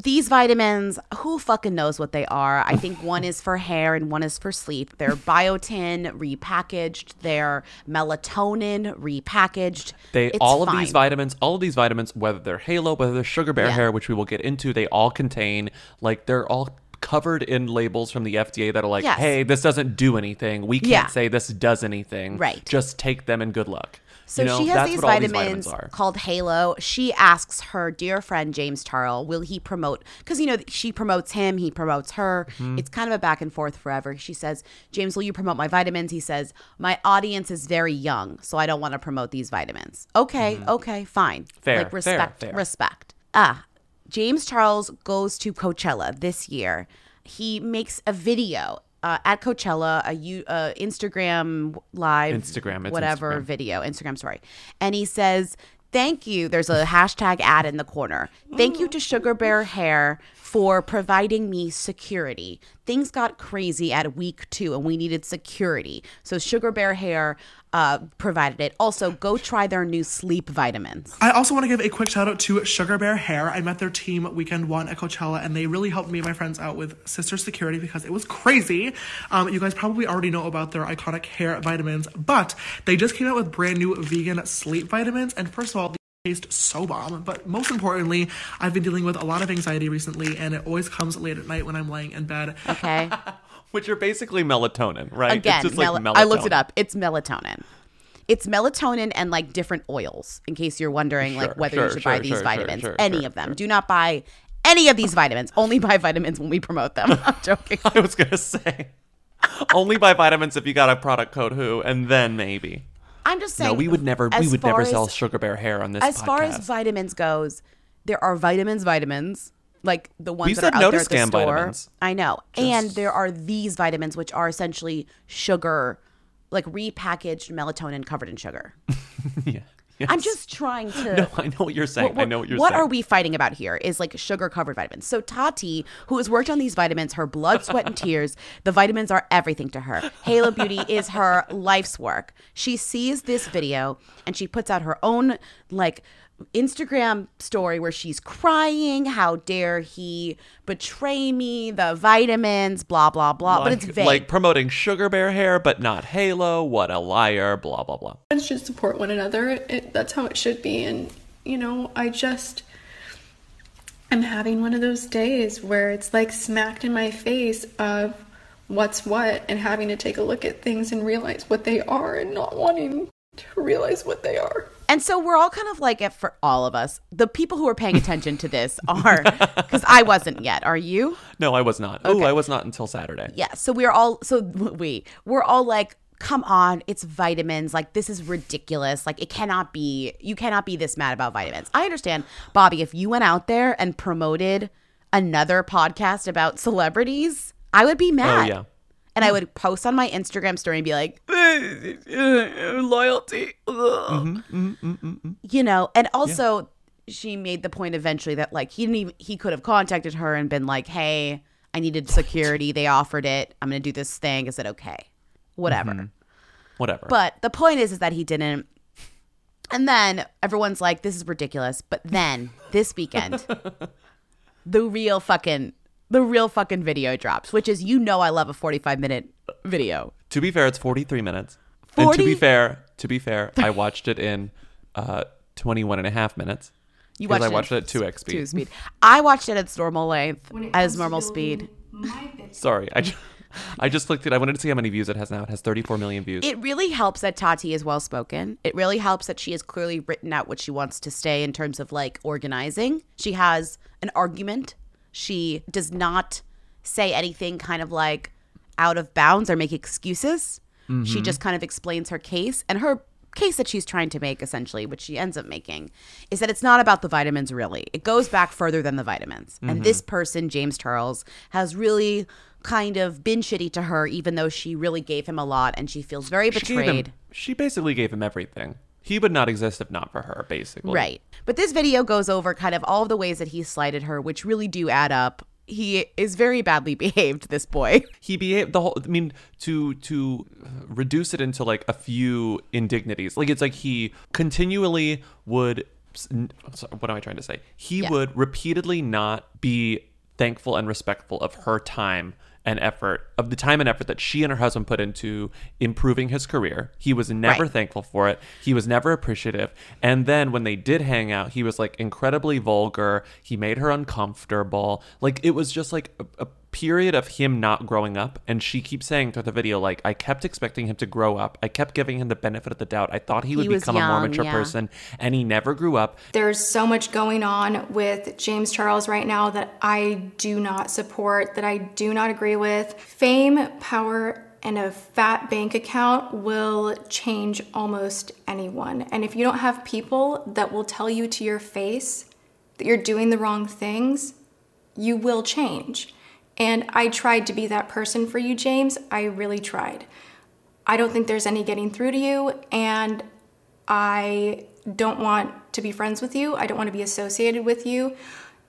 These vitamins, who fucking knows what they are? I think one is for hair and one is for sleep. They're biotin repackaged. They're melatonin repackaged. They It's all of fine. these vitamins, all of these vitamins, whether they're Halo, whether they're Sugar Bear Yeah. Hair, which we will get into, they all contain like they're all covered in labels from the FDA that are like, Yes. "Hey, this doesn't do anything. We can't Yeah. say this does anything. Right. Just take them and good luck." So you know, she has these vitamins, these vitamins called Halo. She asks her dear friend James Charles, will he promote? Because you know she promotes him, he promotes her. Mhm. It's kind of a back and forth forever. She says, James, will you promote my vitamins? He says, my audience is very young, so I don't want to promote these vitamins. Okay, okay, fine. Mm-hmm. Fair, like fair, respect, fair. respect. Ah, James Charles goes to Coachella this year. He makes a video. Uh, at Coachella, a you uh, Instagram live, Instagram, it's whatever Instagram. video, Instagram story, and he says, "Thank you." There's a hashtag ad in the corner. Thank you to Sugar Bear Hair for providing me security. Things got crazy at week two, and we needed security. So Sugar Bear Hair uh, provided it. Also, go try their new sleep vitamins. I also want to give a quick shout out to Sugar Bear Hair. I met their team weekend one at Coachella, and they really helped me and my friends out with sister security because it was crazy. Um, you guys probably already know about their iconic hair vitamins, but they just came out with brand new vegan sleep vitamins. And first of all, taste so bomb. But most importantly, I've been dealing with a lot of anxiety recently, and it always comes late at night when I'm laying in bed. Okay. Which are basically melatonin, right? Again, it's just like mel- I looked it up. It's melatonin. It's melatonin and like different oils, in case you're wondering Sure, like whether sure, you should buy these sure, sure, vitamins. sure, any sure, of them. Do not buy any of these vitamins. Only buy vitamins when we promote them. I'm joking. I was gonna say, only buy vitamins if you got a product code Who, and then maybe. I'm just saying. no, we would never. We would never far sell Sugar Bear Hair on this. As far as vitamins goes, there are vitamins, vitamins like the ones We that are out no there to at the store. vitamins. I know, and there are these vitamins which are essentially sugar, like repackaged melatonin covered in sugar. yeah. I'm just trying to. No, I know what you're saying. I know what you're what saying. What are we fighting about here? Is like sugar covered vitamins. So Tati, who has worked on these vitamins, her blood, sweat, and tears, the vitamins are everything to her. Halo Beauty is her life's work. She sees this video and she puts out her own like Instagram story where she's crying. How dare he betray me? The vitamins, blah blah blah. but it's Like- vague. Like promoting Sugar Bear Hair, but not Halo. What a liar! Blah blah blah. Friends should support one another. It, that's how it should be. And, you know, I just I'm having one of those days where it's like smacked in my face of what's what and having to take a look at things and realize what they are and not wanting to realize what they are. And so we're all kind of like, if for all of us, the people who are paying attention to this are, because I wasn't yet. Are you? No, I was not. Oh, I was not until Saturday. Yeah. So we're all, so we, we're all like, come on, it's vitamins. Like, this is ridiculous. Like, it cannot be, you cannot be this mad about vitamins. I understand, Bobby, if you went out there and promoted another podcast about celebrities, I would be mad. Oh yeah. And I would post on my Instagram story and be like, loyalty. Ugh. Mm-hmm, you know and also she made the point eventually that like he didn't even he could have contacted her and been like hey i needed security. They offered it. I'm gonna do this thing. Is it okay? Whatever. Mhm. Whatever. but the point is is that he didn't. And then everyone's like this is ridiculous. But then this weekend the real fucking the real fucking video drops which is you know i love a 45 minute video To be fair, it's 43 minutes. And to be fair, to be fair, I watched it in uh 21 and a half minutes. You because watched I watched it at 2x speed. Two speed. I watched it at its normal length as normal speed. Sorry, I just, I just clicked it. I wanted to see how many views it has now. It has 34 million views. It really helps that Tati is well spoken. It really helps that she has clearly written out what she wants to say in terms of like organizing. She has an argument. She does not say anything kind of like out of bounds or make excuses. She Mhm. just kind of explains her case and her case that she's trying to make essentially which she ends up making is that it's not about the vitamins really it goes back further than the vitamins and Mhm. this person james charles has really kind of been shitty to her even though she really gave him a lot and she feels very She him- betrayed she basically gave him everything. He would not exist if not for her, basically. Right. But this video goes over kind of all of the ways that he slighted her, which really do add up. He is very badly behaved, this boy. He behaved the whole. I mean, to to reduce it into like a few indignities, like it's like he continually would. What am I trying to say? He Yeah. would repeatedly not be thankful and respectful of her time and effort, of the time and effort that she and her husband put into improving his career. He was never Right. thankful for it. He was never appreciative. And then when they did hang out, he was like incredibly vulgar. He made her uncomfortable. Like it was just like a, a period of him not growing up. And she keeps saying through the video, like, I kept expecting him to grow up. I kept giving him the benefit of the doubt. I thought he He would was become a more mature yeah. person. And he never grew up. There's so much going on with James Charles right now that I do not support, that I do not agree with. Fame, power, and a fat bank account will change almost anyone. And if you don't have people that will tell you to your face that you're doing the wrong things, you will change. And I tried to be that person for you, James. I really tried. I don't think there's any getting through to you, and I don't want to be friends with you. I don't want to be associated with you.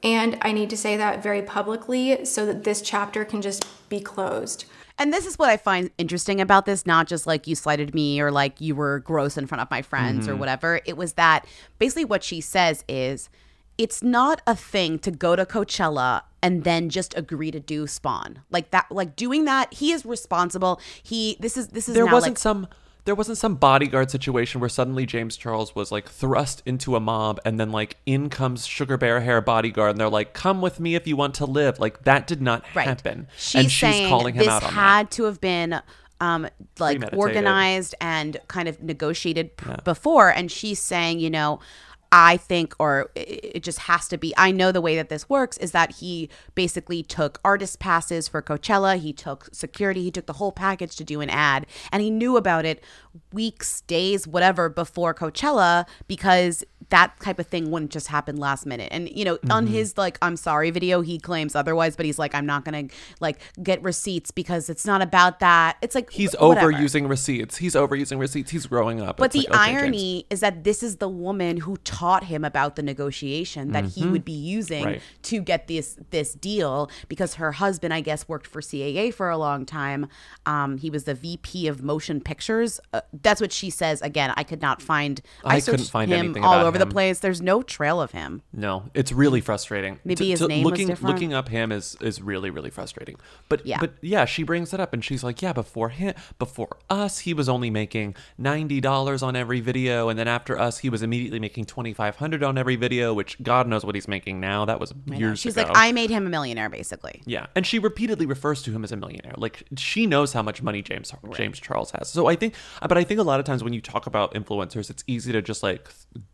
And I need to say that very publicly so that this chapter can just be closed. And this is what I find interesting about this, not just like you slighted me or like you were gross in front of my friends or Mm-hmm. Mhm. whatever. It was that basically what she says is it's not a thing to go to Coachella and then just agree to do spawn. Like that like doing that, he is responsible. He this is this is there wasn't like, some there wasn't some bodyguard situation where suddenly James Charles was like thrust into a mob and then like in comes Sugar Bear Hair bodyguard and they're like come with me if you want to live like that did not happen She's and she's calling him out on that had to have been um, like organized and kind of negotiated p- before. And she's saying, you know, I think, or it just has to be. I know the way that this works is that he basically took artist passes for Coachella, he took security, he took the whole package to do an ad, and he knew about it weeks, days, whatever before Coachella because that type of thing wouldn't just happen last minute. And you know, on Mm-hmm. Mhm. his like I'm sorry video, he claims otherwise, but he's like I'm not going to like get receipts because it's not about that. It's like he's whatever. overusing receipts he's overusing receipts he's growing up But It's the like, okay, James. irony is that this is the woman who taught him about the negotiation that he Mhm. would be using Right. to get this this deal because her husband, I guess, worked for CAA for a long time. Um, he was the VP of motion pictures. Uh, that's what she says. Again, I could not find. I couldn't find him anything all over him. the place. There's no trail of him. No, it's really frustrating. Maybe To- his to- name was looking, different? Looking up him is is really really frustrating. But Yeah. but yeah, she brings it up and she's like, yeah, before him, before us, he was only making ninety dollars on every video, and then after us, he was immediately making twenty five hundred on every video, which God knows what he's making now. That was years She's ago. like, I made him a millionaire, basically. Yeah, and she repeatedly refers to him as a millionaire. Like she knows how much money James James Charles has. So I think, but I think a lot of times when you talk about influencers, it's easy to just like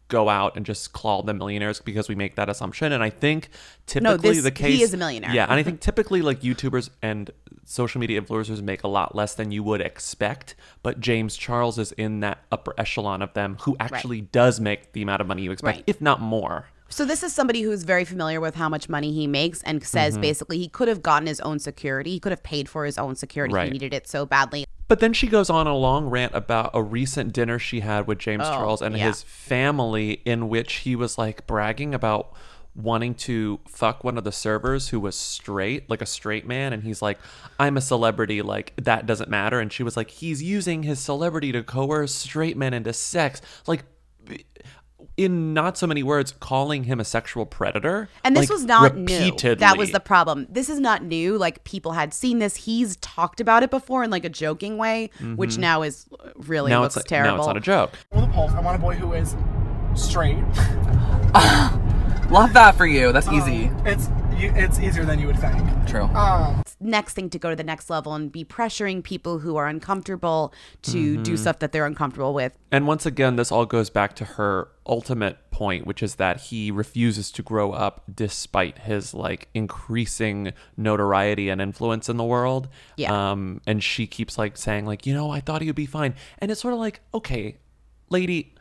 go out and just call them millionaires because we make that assumption. And I think typically this- the case he is a millionaire. Yeah, and I think typically like YouTubers and social media influencers make a lot less than you would expect. But James Charles is in that upper echelon of them who actually does make the amount of money you expect, Right. if not more. So this is somebody who's very familiar with how much money he makes and says Mhm. basically he could have gotten his own security. He could have paid for his own security. Right. He needed it so badly. But then she goes on a long rant about a recent dinner she had with James Oh, Charles and yeah. his family, in which he was like bragging about wanting to fuck one of the servers who was straight, like a straight man. And he's like, I'm a celebrity, like that doesn't matter. And she was like, he's using his celebrity to coerce straight men into sex. Like, in not so many words, calling him a sexual predator. And this like, was not repeatedly. new. That was the problem. This is not new. Like people had seen this. He's talked about it before in like a joking way, which Mhm. now is really now looks it's terrible. Now it's not a joke. Well, the pulse. I want a boy who is straight. Love that for you. That's easy. It's you, it's easier than you would think. True. Um, next thing to go to the next level and be pressuring people who are uncomfortable to do Mhm. stuff that they're uncomfortable with. And once again, this all goes back to her ultimate point, which is that he refuses to grow up despite his like increasing notoriety and influence in the world. Yeah. Um, and she keeps like saying like, you know, I thought he would be fine, and it's sort of like, okay, lady.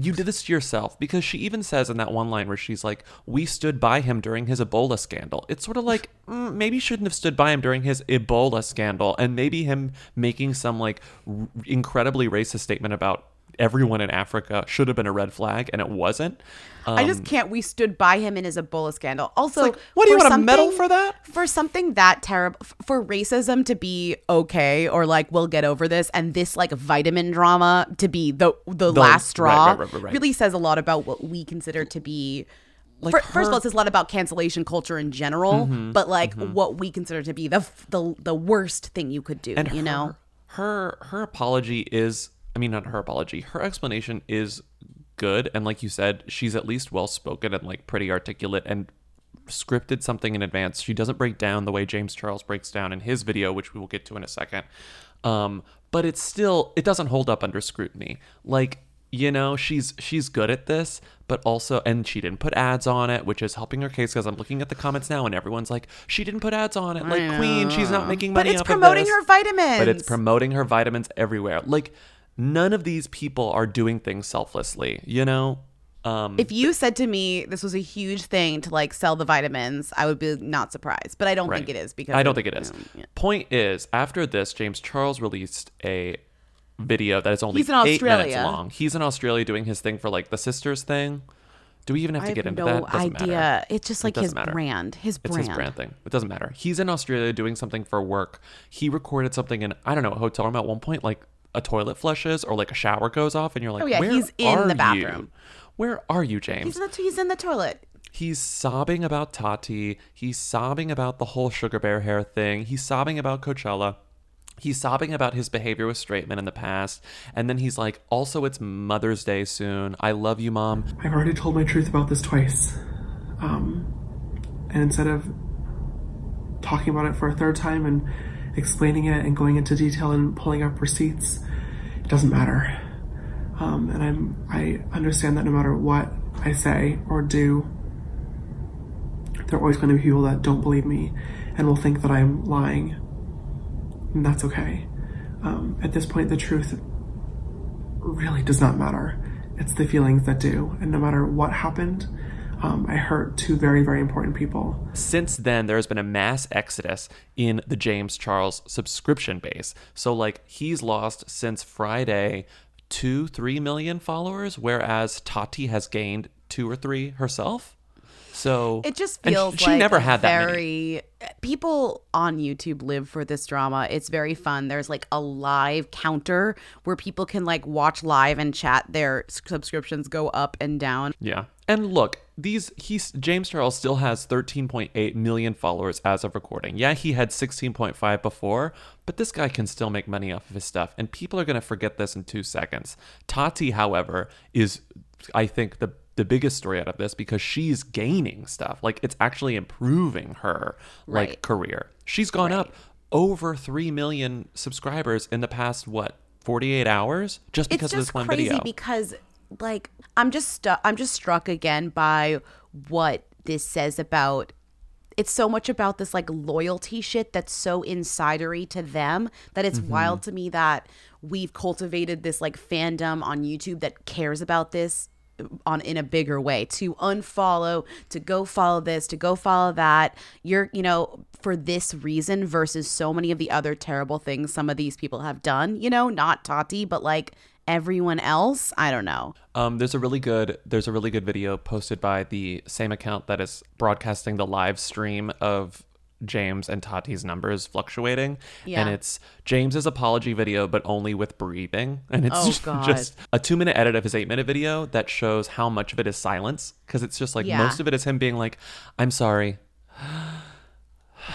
You did this to yourself because she even says in that one line where she's like, "We stood by him during his Ebola scandal." It's sort of like mm, maybe you shouldn't have stood by him during his Ebola scandal, and maybe him making some like r- incredibly racist statement about everyone in Africa should have been a red flag, and it wasn't. I just Um, can't. We stood by him in his Ebola scandal. Also, like, what do you want a medal for that? For something that terrible, for racism to be okay, or like we'll get over this, and this like vitamin drama to be the the, The- last straw, right, right, right, really says a lot about what we consider to be. Like fir- first of all, it says a lot about cancellation culture in general, Mhm, but like mhm. what we consider to be the the the worst thing you could do. And you know, her her apology is i mean not her apology her explanation is good and like you said she's at least well spoken and like pretty articulate and scripted something in advance she doesn't break down the way james charles breaks down in his video which we will get to in a second um but it's still it doesn't hold up under scrutiny like you know she's she's good at this but also and she didn't put ads on it which is helping her case because i'm looking at the comments now and everyone's like she didn't put ads on it like queen she's not know. making But money it's off promoting of this. her vitamins. but it's promoting her vitamins everywhere like none of these people are doing things selflessly you know um if you said to me this was a huge thing to like sell the vitamins, I would be not surprised. But I don't think it is because I don't think it is. know, yeah. Point is, after this, James Charles released a video that is only He's in eight minutes Australia. long. He's in Australia doing his thing for like the sisters thing. Do we even have I to get have into no that? Idea. Matter. It's just It like his matter. brand. His It's his brand. brand thing. It doesn't matter. He's in Australia doing something for work. He recorded something in I don't know a hotel room at one point, like a toilet flushes or like a shower goes off, and you're like, Oh, yeah, Where he's in are the you? bathroom. Where are you, James? He's in the he's in the toilet. He's sobbing about Tati. He's sobbing about the whole sugar bear hair thing. He's sobbing about Coachella. He's sobbing about his behavior with straight men in the past. And then he's like, also, it's Mother's Day soon. I love you, Mom. I've already told my truth about this twice. Um, and instead of talking about it for a third time and explaining it and going into detail and pulling up receipts, it doesn't matter. Um, and I'm I understand that no matter what I say or do, there are always going to be people that don't believe me and will think that I'm lying. And that's okay. Um, at this point, the truth really does not matter. It's the feelings that do. And no matter what happened, um, I hurt two very, very important people. Since then, there has been a mass exodus in the James Charles subscription base. So, like, he's lost since Friday two, three million followers, whereas Tati has gained two or three herself. So It just feels she like never had that many. very people on YouTube live for this drama. It's very fun. There's like a live counter where people can like watch live and chat their subscriptions go up and down. Yeah. And look, these he's James Charles still has 13.8 million followers as of recording. Yeah, he had 16.5 before, but this guy can still make money off of his stuff and people are going to forget this in 2 seconds. Tati, however, is I think the the biggest story out of this because she's gaining stuff. Like it's actually improving her like Right. career. She's gone up over 3 million subscribers in the past what 48 hours just because it's of this one crazy video. because like I'm just stu- I'm just struck again by what this says about it's so much about this like loyalty shit that's so insidery to them that it's Mm-hmm. Mhm. wild to me that we've cultivated this like fandom on YouTube that cares about this on in a bigger way to unfollow to go follow this to go follow that. You're you know for this reason versus so many of the other terrible things some of these people have done you know not Tati but like everyone else? I don't know. Um, there's a really good there's a really good video posted by the same account that is broadcasting the live stream of James and Tati's numbers fluctuating. Yeah. And it's James's apology video, but only with breathing. And it's Oh, just, just a two minute edit of his eight minute video that shows how much of it is silence. Because it's just like Yeah. most of it is him being like, I'm sorry.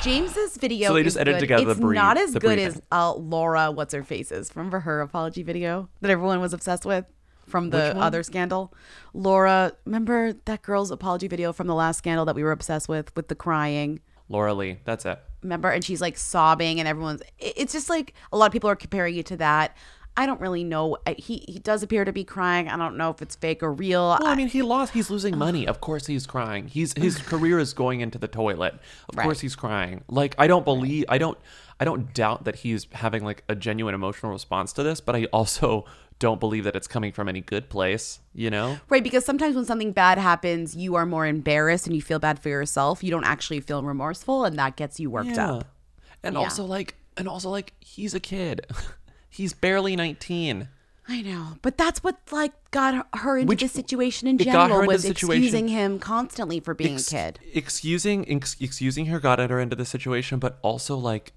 James's video So they just edited together the it's breathe- not as the good breathing. as uh, Laura what's her face's remember her apology video that everyone was obsessed with from the other scandal. Laura, remember that girl's apology video from the last scandal that we were obsessed with, with the crying? Laura Lee. That's it. Remember? And she's like sobbing, and everyone's. It's just like a lot of people are comparing you to that. I don't really know. He he does appear to be crying. I don't know if it's fake or real. Well, I mean, he lost. He's losing money. Of course, he's crying. He's his career is going into the toilet. Of Right. course, he's crying. Like I don't believe. I don't. I don't doubt that he's having like a genuine emotional response to this. But I also don't believe that it's coming from any good place. You know. Right, because sometimes when something bad happens, you are more embarrassed and you feel bad for yourself. You don't actually feel remorseful, and that gets you worked Yeah. up. And Yeah. also like, and also like, he's a kid. he's barely nineteen. I know, but that's what like got her into Which- this situation in it got her general was excusing him constantly for being Ex- a kid. excusing ex- excusing her got her into the situation but also like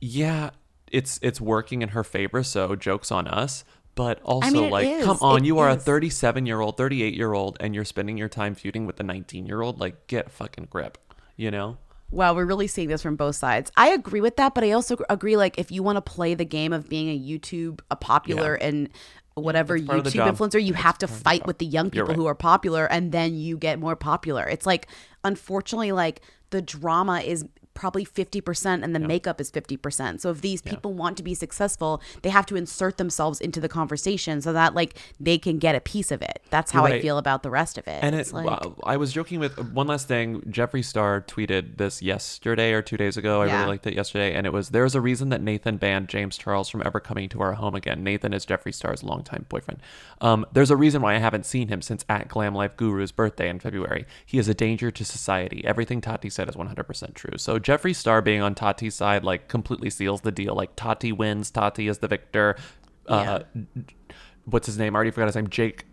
yeah it's it's working in her favor so jokes on us but also mean, like is. come on It you are a 37 year old 38 year old and you're spending your time feuding with a 19 year old like get a fucking grip you know Well, we're really seeing this from both sides. I agree with that, but I also agree like if you want to play the game of being a YouTube, a popular and whatever that's part of the YouTube influencer, you have to fight with the young people right. who are popular and then you get more popular. It's like unfortunately like the drama is probably 50% and the makeup is 50%. So if these people want to be successful, they have to insert themselves into the conversation so that like they can get a piece of it. That's how You're I feel about the rest of it. And It's it, like, I was joking with one last thing. Jeffree Star tweeted this yesterday or two days ago. I Yeah. really liked it yesterday, and it was there's a reason that Nathan banned James Charles from ever coming to our home again. Nathan is Jeffree Star's longtime boyfriend. Um, there's a reason why I haven't seen him since at Glam Life Guru's birthday in February. He is a danger to society. Everything Tati said is 100% true. So Jeffree Star being on Tati's side like completely seals the deal. Like Tati wins. Tati is the victor. Uh, what's his name? I already forgot his name. Jake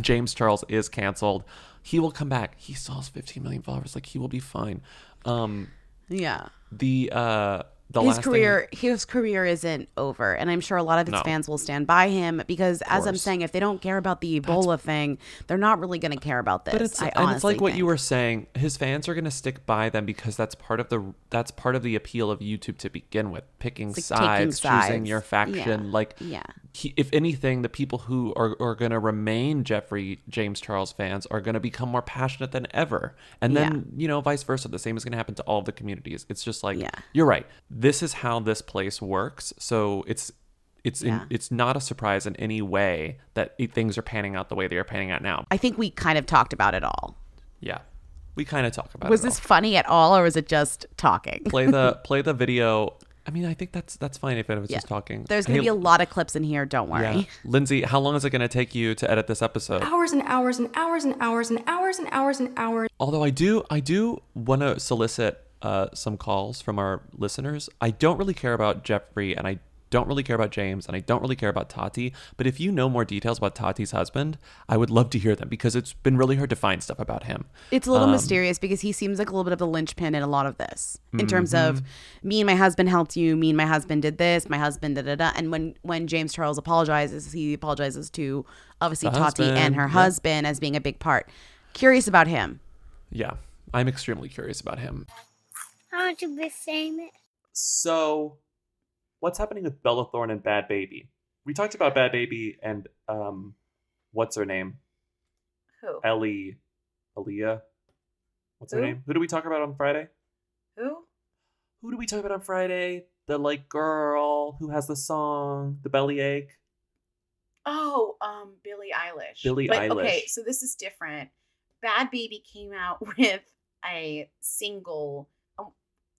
James Charles is canceled. He will come back. He still has 15 million followers. Like he will be fine. Um, yeah. the uh, the his last thing- career his career isn't over and i'm sure a lot of his No. fans will stand by him because as i'm saying if they don't care about the ebola thing they're not really going to care about this But it's I and it's like what think. you were saying. His fans are going to stick by them because that's part of the that's part of the appeal of YouTube to begin with. Picking like taking sides, choosing your faction. Yeah. Like Yeah. he, if anything, the people who are, are going to remain Jeffree James Charles fans are going to become more passionate than ever. And then, you know, vice versa. The same is going to happen to all of the communities. It's just like, yeah. you're right. This is how this place works. So it's, it's, Yeah. in, it's not a surprise in any way that things are panning out the way they are panning out now. i think we kind of talked about it all Yeah. We kind of talk about was it. Was this funny at all or was it just talking play the play the video? I mean, I think that's that's fine if it was Yeah. just talking. there's going to Hey, be a lot of clips in here don't worry Yeah. Lindsay, how long is it going to take you to edit this episode? Hours and hours and hours and hours and hours and hours and hours. Although I do, I do want to solicit uh, some calls from our listeners. I don't really care about Jeffree, and I don't really care about James, and I don't really care about Tati. But if you know more details about Tati's husband, I would love to hear them because it's been really hard to find stuff about him. It's a little Um, mysterious because he seems like a little bit of the linchpin in a lot of this. In terms of me and my husband helped you, me and my husband did this, my husband da da da. And when when James Charles apologizes, he apologizes to obviously The Tati and her yep. husband as being a big part. Curious about him. Yeah, I'm extremely curious about him. Aren't you be famous? So, what's happening with Bella Thorne and Bhad Bhabie? We talked about Bhad Bhabie and um, what's her name? Who? Ellie, Aaliyah. What's her name? Who did we talk about on Friday? Who? Who did we talk about on Friday? The like girl who has the song, the bellyache. Oh, um, Billie Eilish. Billie but, Okay, so this is different. Bhad Bhabie came out with a single.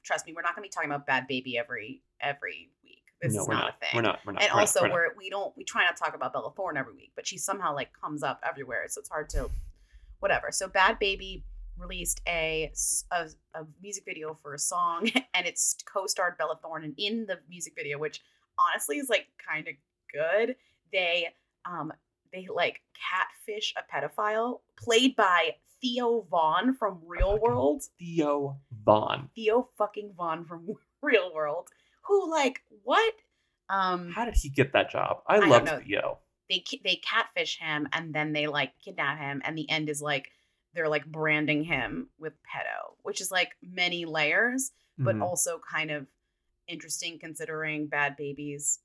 Trust me, we're not going to be talking about Bhad Bhabie every every week. This No, is not, not. a thing. We're not. We're not. And We're not. also, We're we're we don't we try not to talk about Bella Thorne every week, but she somehow like comes up everywhere, so it's hard to whatever. So Bhad Bhabie released a a music video for a song and it's co-starred Bella Thorne and in the music video which honestly is like kind of good they um they like catfish a pedophile played by Theo Von from Real World Theo Von. Theo fucking Von from Real World who like what um How did he get that job? I, don't love. Theo. they they catfish him and then they like kidnap him and the end is like they're like branding him with pedo which is like many layers but Mhm. also kind of interesting considering Bhad Bhabie's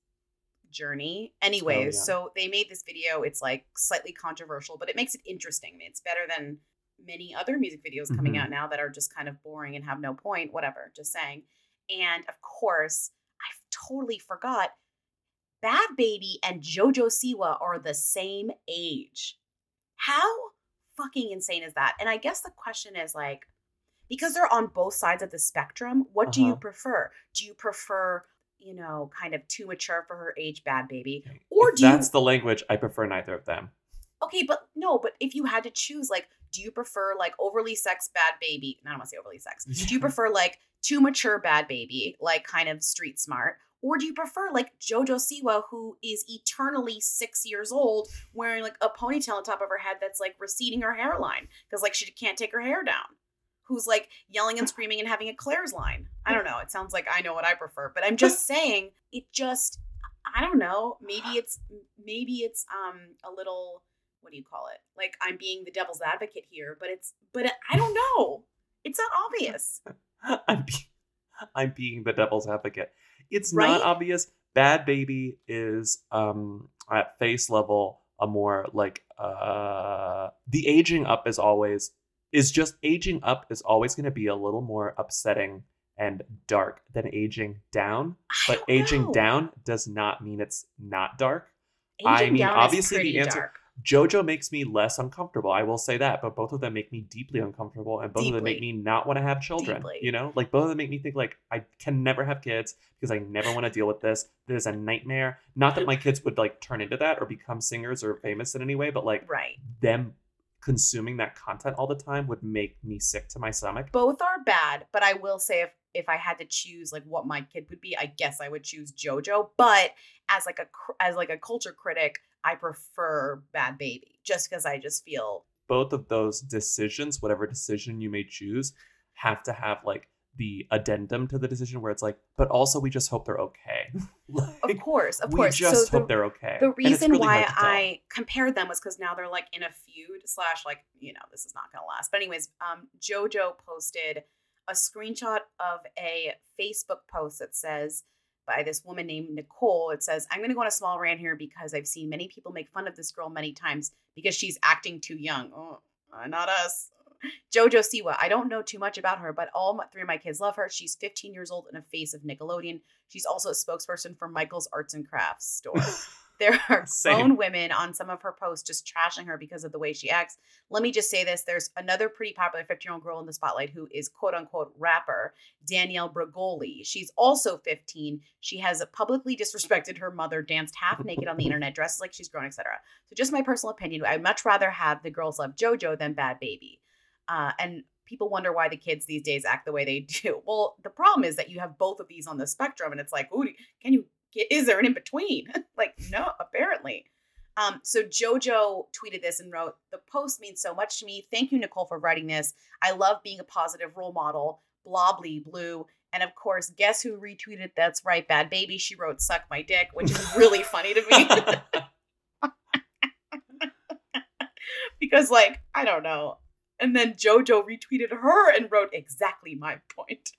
journey. Anyways, yeah. so they made this video. It's like slightly controversial, but it makes it interesting. It's better than many other music videos coming Mhm. out now that are just kind of boring and have no point. Whatever, just saying. And of course, I totally forgot. Bhad Bhabie and JoJo Siwa are the same age. How fucking insane is that? And I guess the question is like, because they're on both sides of the spectrum, what do you Uh-huh. prefer? Do you prefer, you know, kind of too mature for her age, Bhad Bhabie, or If do you that's the language, I prefer neither of them. Okay, but no, but if you had to choose, like, do you prefer like overly sex Bhad Bhabie? No, I don't want to say overly sex. Do you prefer like too mature Bhad Bhabie, like kind of street smart? Or do you prefer like Jojo Siwa, who is eternally six years old, wearing like a ponytail on top of her head that's like receding her hairline because like she can't take her hair down? Who's like yelling and screaming and having a Claire's line? I don't know. It sounds like I know what I prefer, but I'm just saying it just I don't know. Maybe it's maybe it's um a little what do you call it? Like I'm being the devil's advocate here, but it's but I don't know. It's not obvious. I'm be- I'm being the devil's advocate. It's Right? not obvious. Bhad Bhabie is um at face level a more like uh the aging up is always is just aging up is always going to be a little more upsetting and dark than aging down. But aging know. down does not mean it's not dark. Aging I mean, down obviously the answer dark. JoJo makes me less uncomfortable. I will say that, but both of them make me deeply mm-hmm. uncomfortable, and both of them make me not want to have children. Deeply. You know, like both of them make me think like I can never have kids because I never want to deal with this. This is a nightmare. Not that my kids would like turn into that or become singers or famous in any way, but like Right. them consuming that content all the time would make me sick to my stomach. Both are bad, but I will say if if I had to choose like what my kid would be, I guess I would choose JoJo. But as like a as like a culture critic, I prefer Bhad Bhabie just because I just feel both of those decisions, whatever decision you may choose, have to have like the addendum to the decision where it's like, but also we just hope they're okay. of course, of course. we just so hope the, they're okay. The reason really why hard to tell. I compared them was because now they're like in a feud slash like you know this is not gonna last. But anyways, um, JoJo posted a screenshot of a Facebook post that says by this woman named Nicole. It says, "I'm gonna go on a small rant here because I've seen many people make fun of this girl many times because she's acting too young. Oh, uh, not us." Jojo Siwa. I don't know too much about her, but all three of my kids love her. She's 15 years old and a face of Nickelodeon. She's also a spokesperson for Michael's Arts and Crafts store. there are Same. grown women on some of her posts just trashing her because of the way she acts. Let me just say this there's another pretty popular 15 year old girl in the spotlight who is quote unquote rapper, Danielle Bregoli. She's also 15. She has publicly disrespected her mother, danced half naked on the internet, dresses like she's grown, etc. So, just my personal opinion, I'd much rather have the girls love JoJo than Bhad Bhabie. Uh, and people wonder why the kids these days act the way they do. Well, the problem is that you have both of these on the spectrum, and it's like, ooh, can you? Is there an in between? like, no, apparently. Um, so Jojo tweeted this and wrote, "The post means so much to me. Thank you, Nicole, for writing this. I love being a positive role model. Blobbly blue." And of course, guess who retweeted? That's right, Bhad Bhabie. She wrote "Suck my dick," which is really funny to me. because, like, I don't know. And then JoJo retweeted her and wrote exactly my point.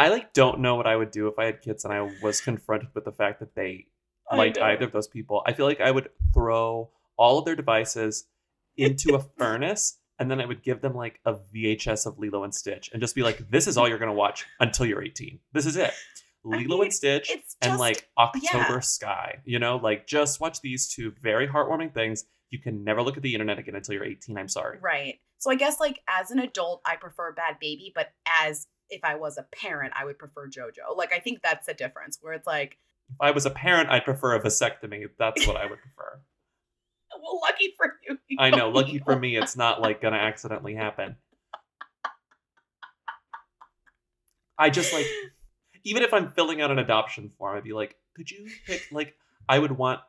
I like don't know what I would do if I had kids and I was confronted with the fact that they liked either of those people. I feel like I would throw all of their devices into a furnace and then I would give them like a VHS of Lilo and Stitch and just be like, this is all you're gonna watch until you're 18. This is it. Lilo and Stitch it's and like October yeah. Sky. You know, like just watch these two very heartwarming things. You can never look at the internet again until you're 18. I'm sorry. Right. So I guess like as an adult, I prefer Bhad Bhabie, but as if I was a parent, I would prefer JoJo. Like I think that's the difference where it's like, If I was a parent, I'd prefer a vasectomy. That's what I would prefer. well, lucky for you. you I know. Lucky for me, it's not like gonna accidentally happen. I just like, even if I'm filling out an adoption form, I'd be like, could you pick like I would want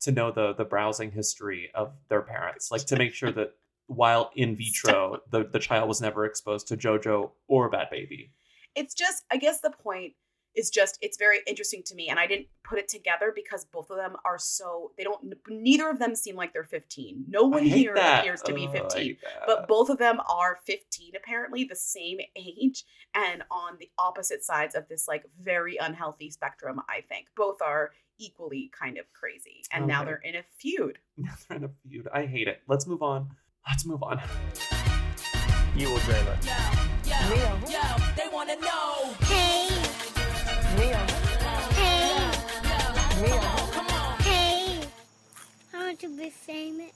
to know the the browsing history of their parents, like to make sure that while in vitro, the the child was never exposed to JoJo or Bhad Bhabie. It's just, I guess the point is just, it's very interesting to me. And I didn't put it together because both of them are so, they don't, neither of them seem like they're 15. No one here that. appears to be 15. But both of them are 15, apparently, the same age and on the opposite sides of this like very unhealthy spectrum, I think. Both are equally kind of crazy. And now they're in a feud. Now they're in a feud. I hate it. Let's move on. Let's move on. You will dream it. Yo, yo, they wanna know. Hey. Hey. Hey. I want to be famous.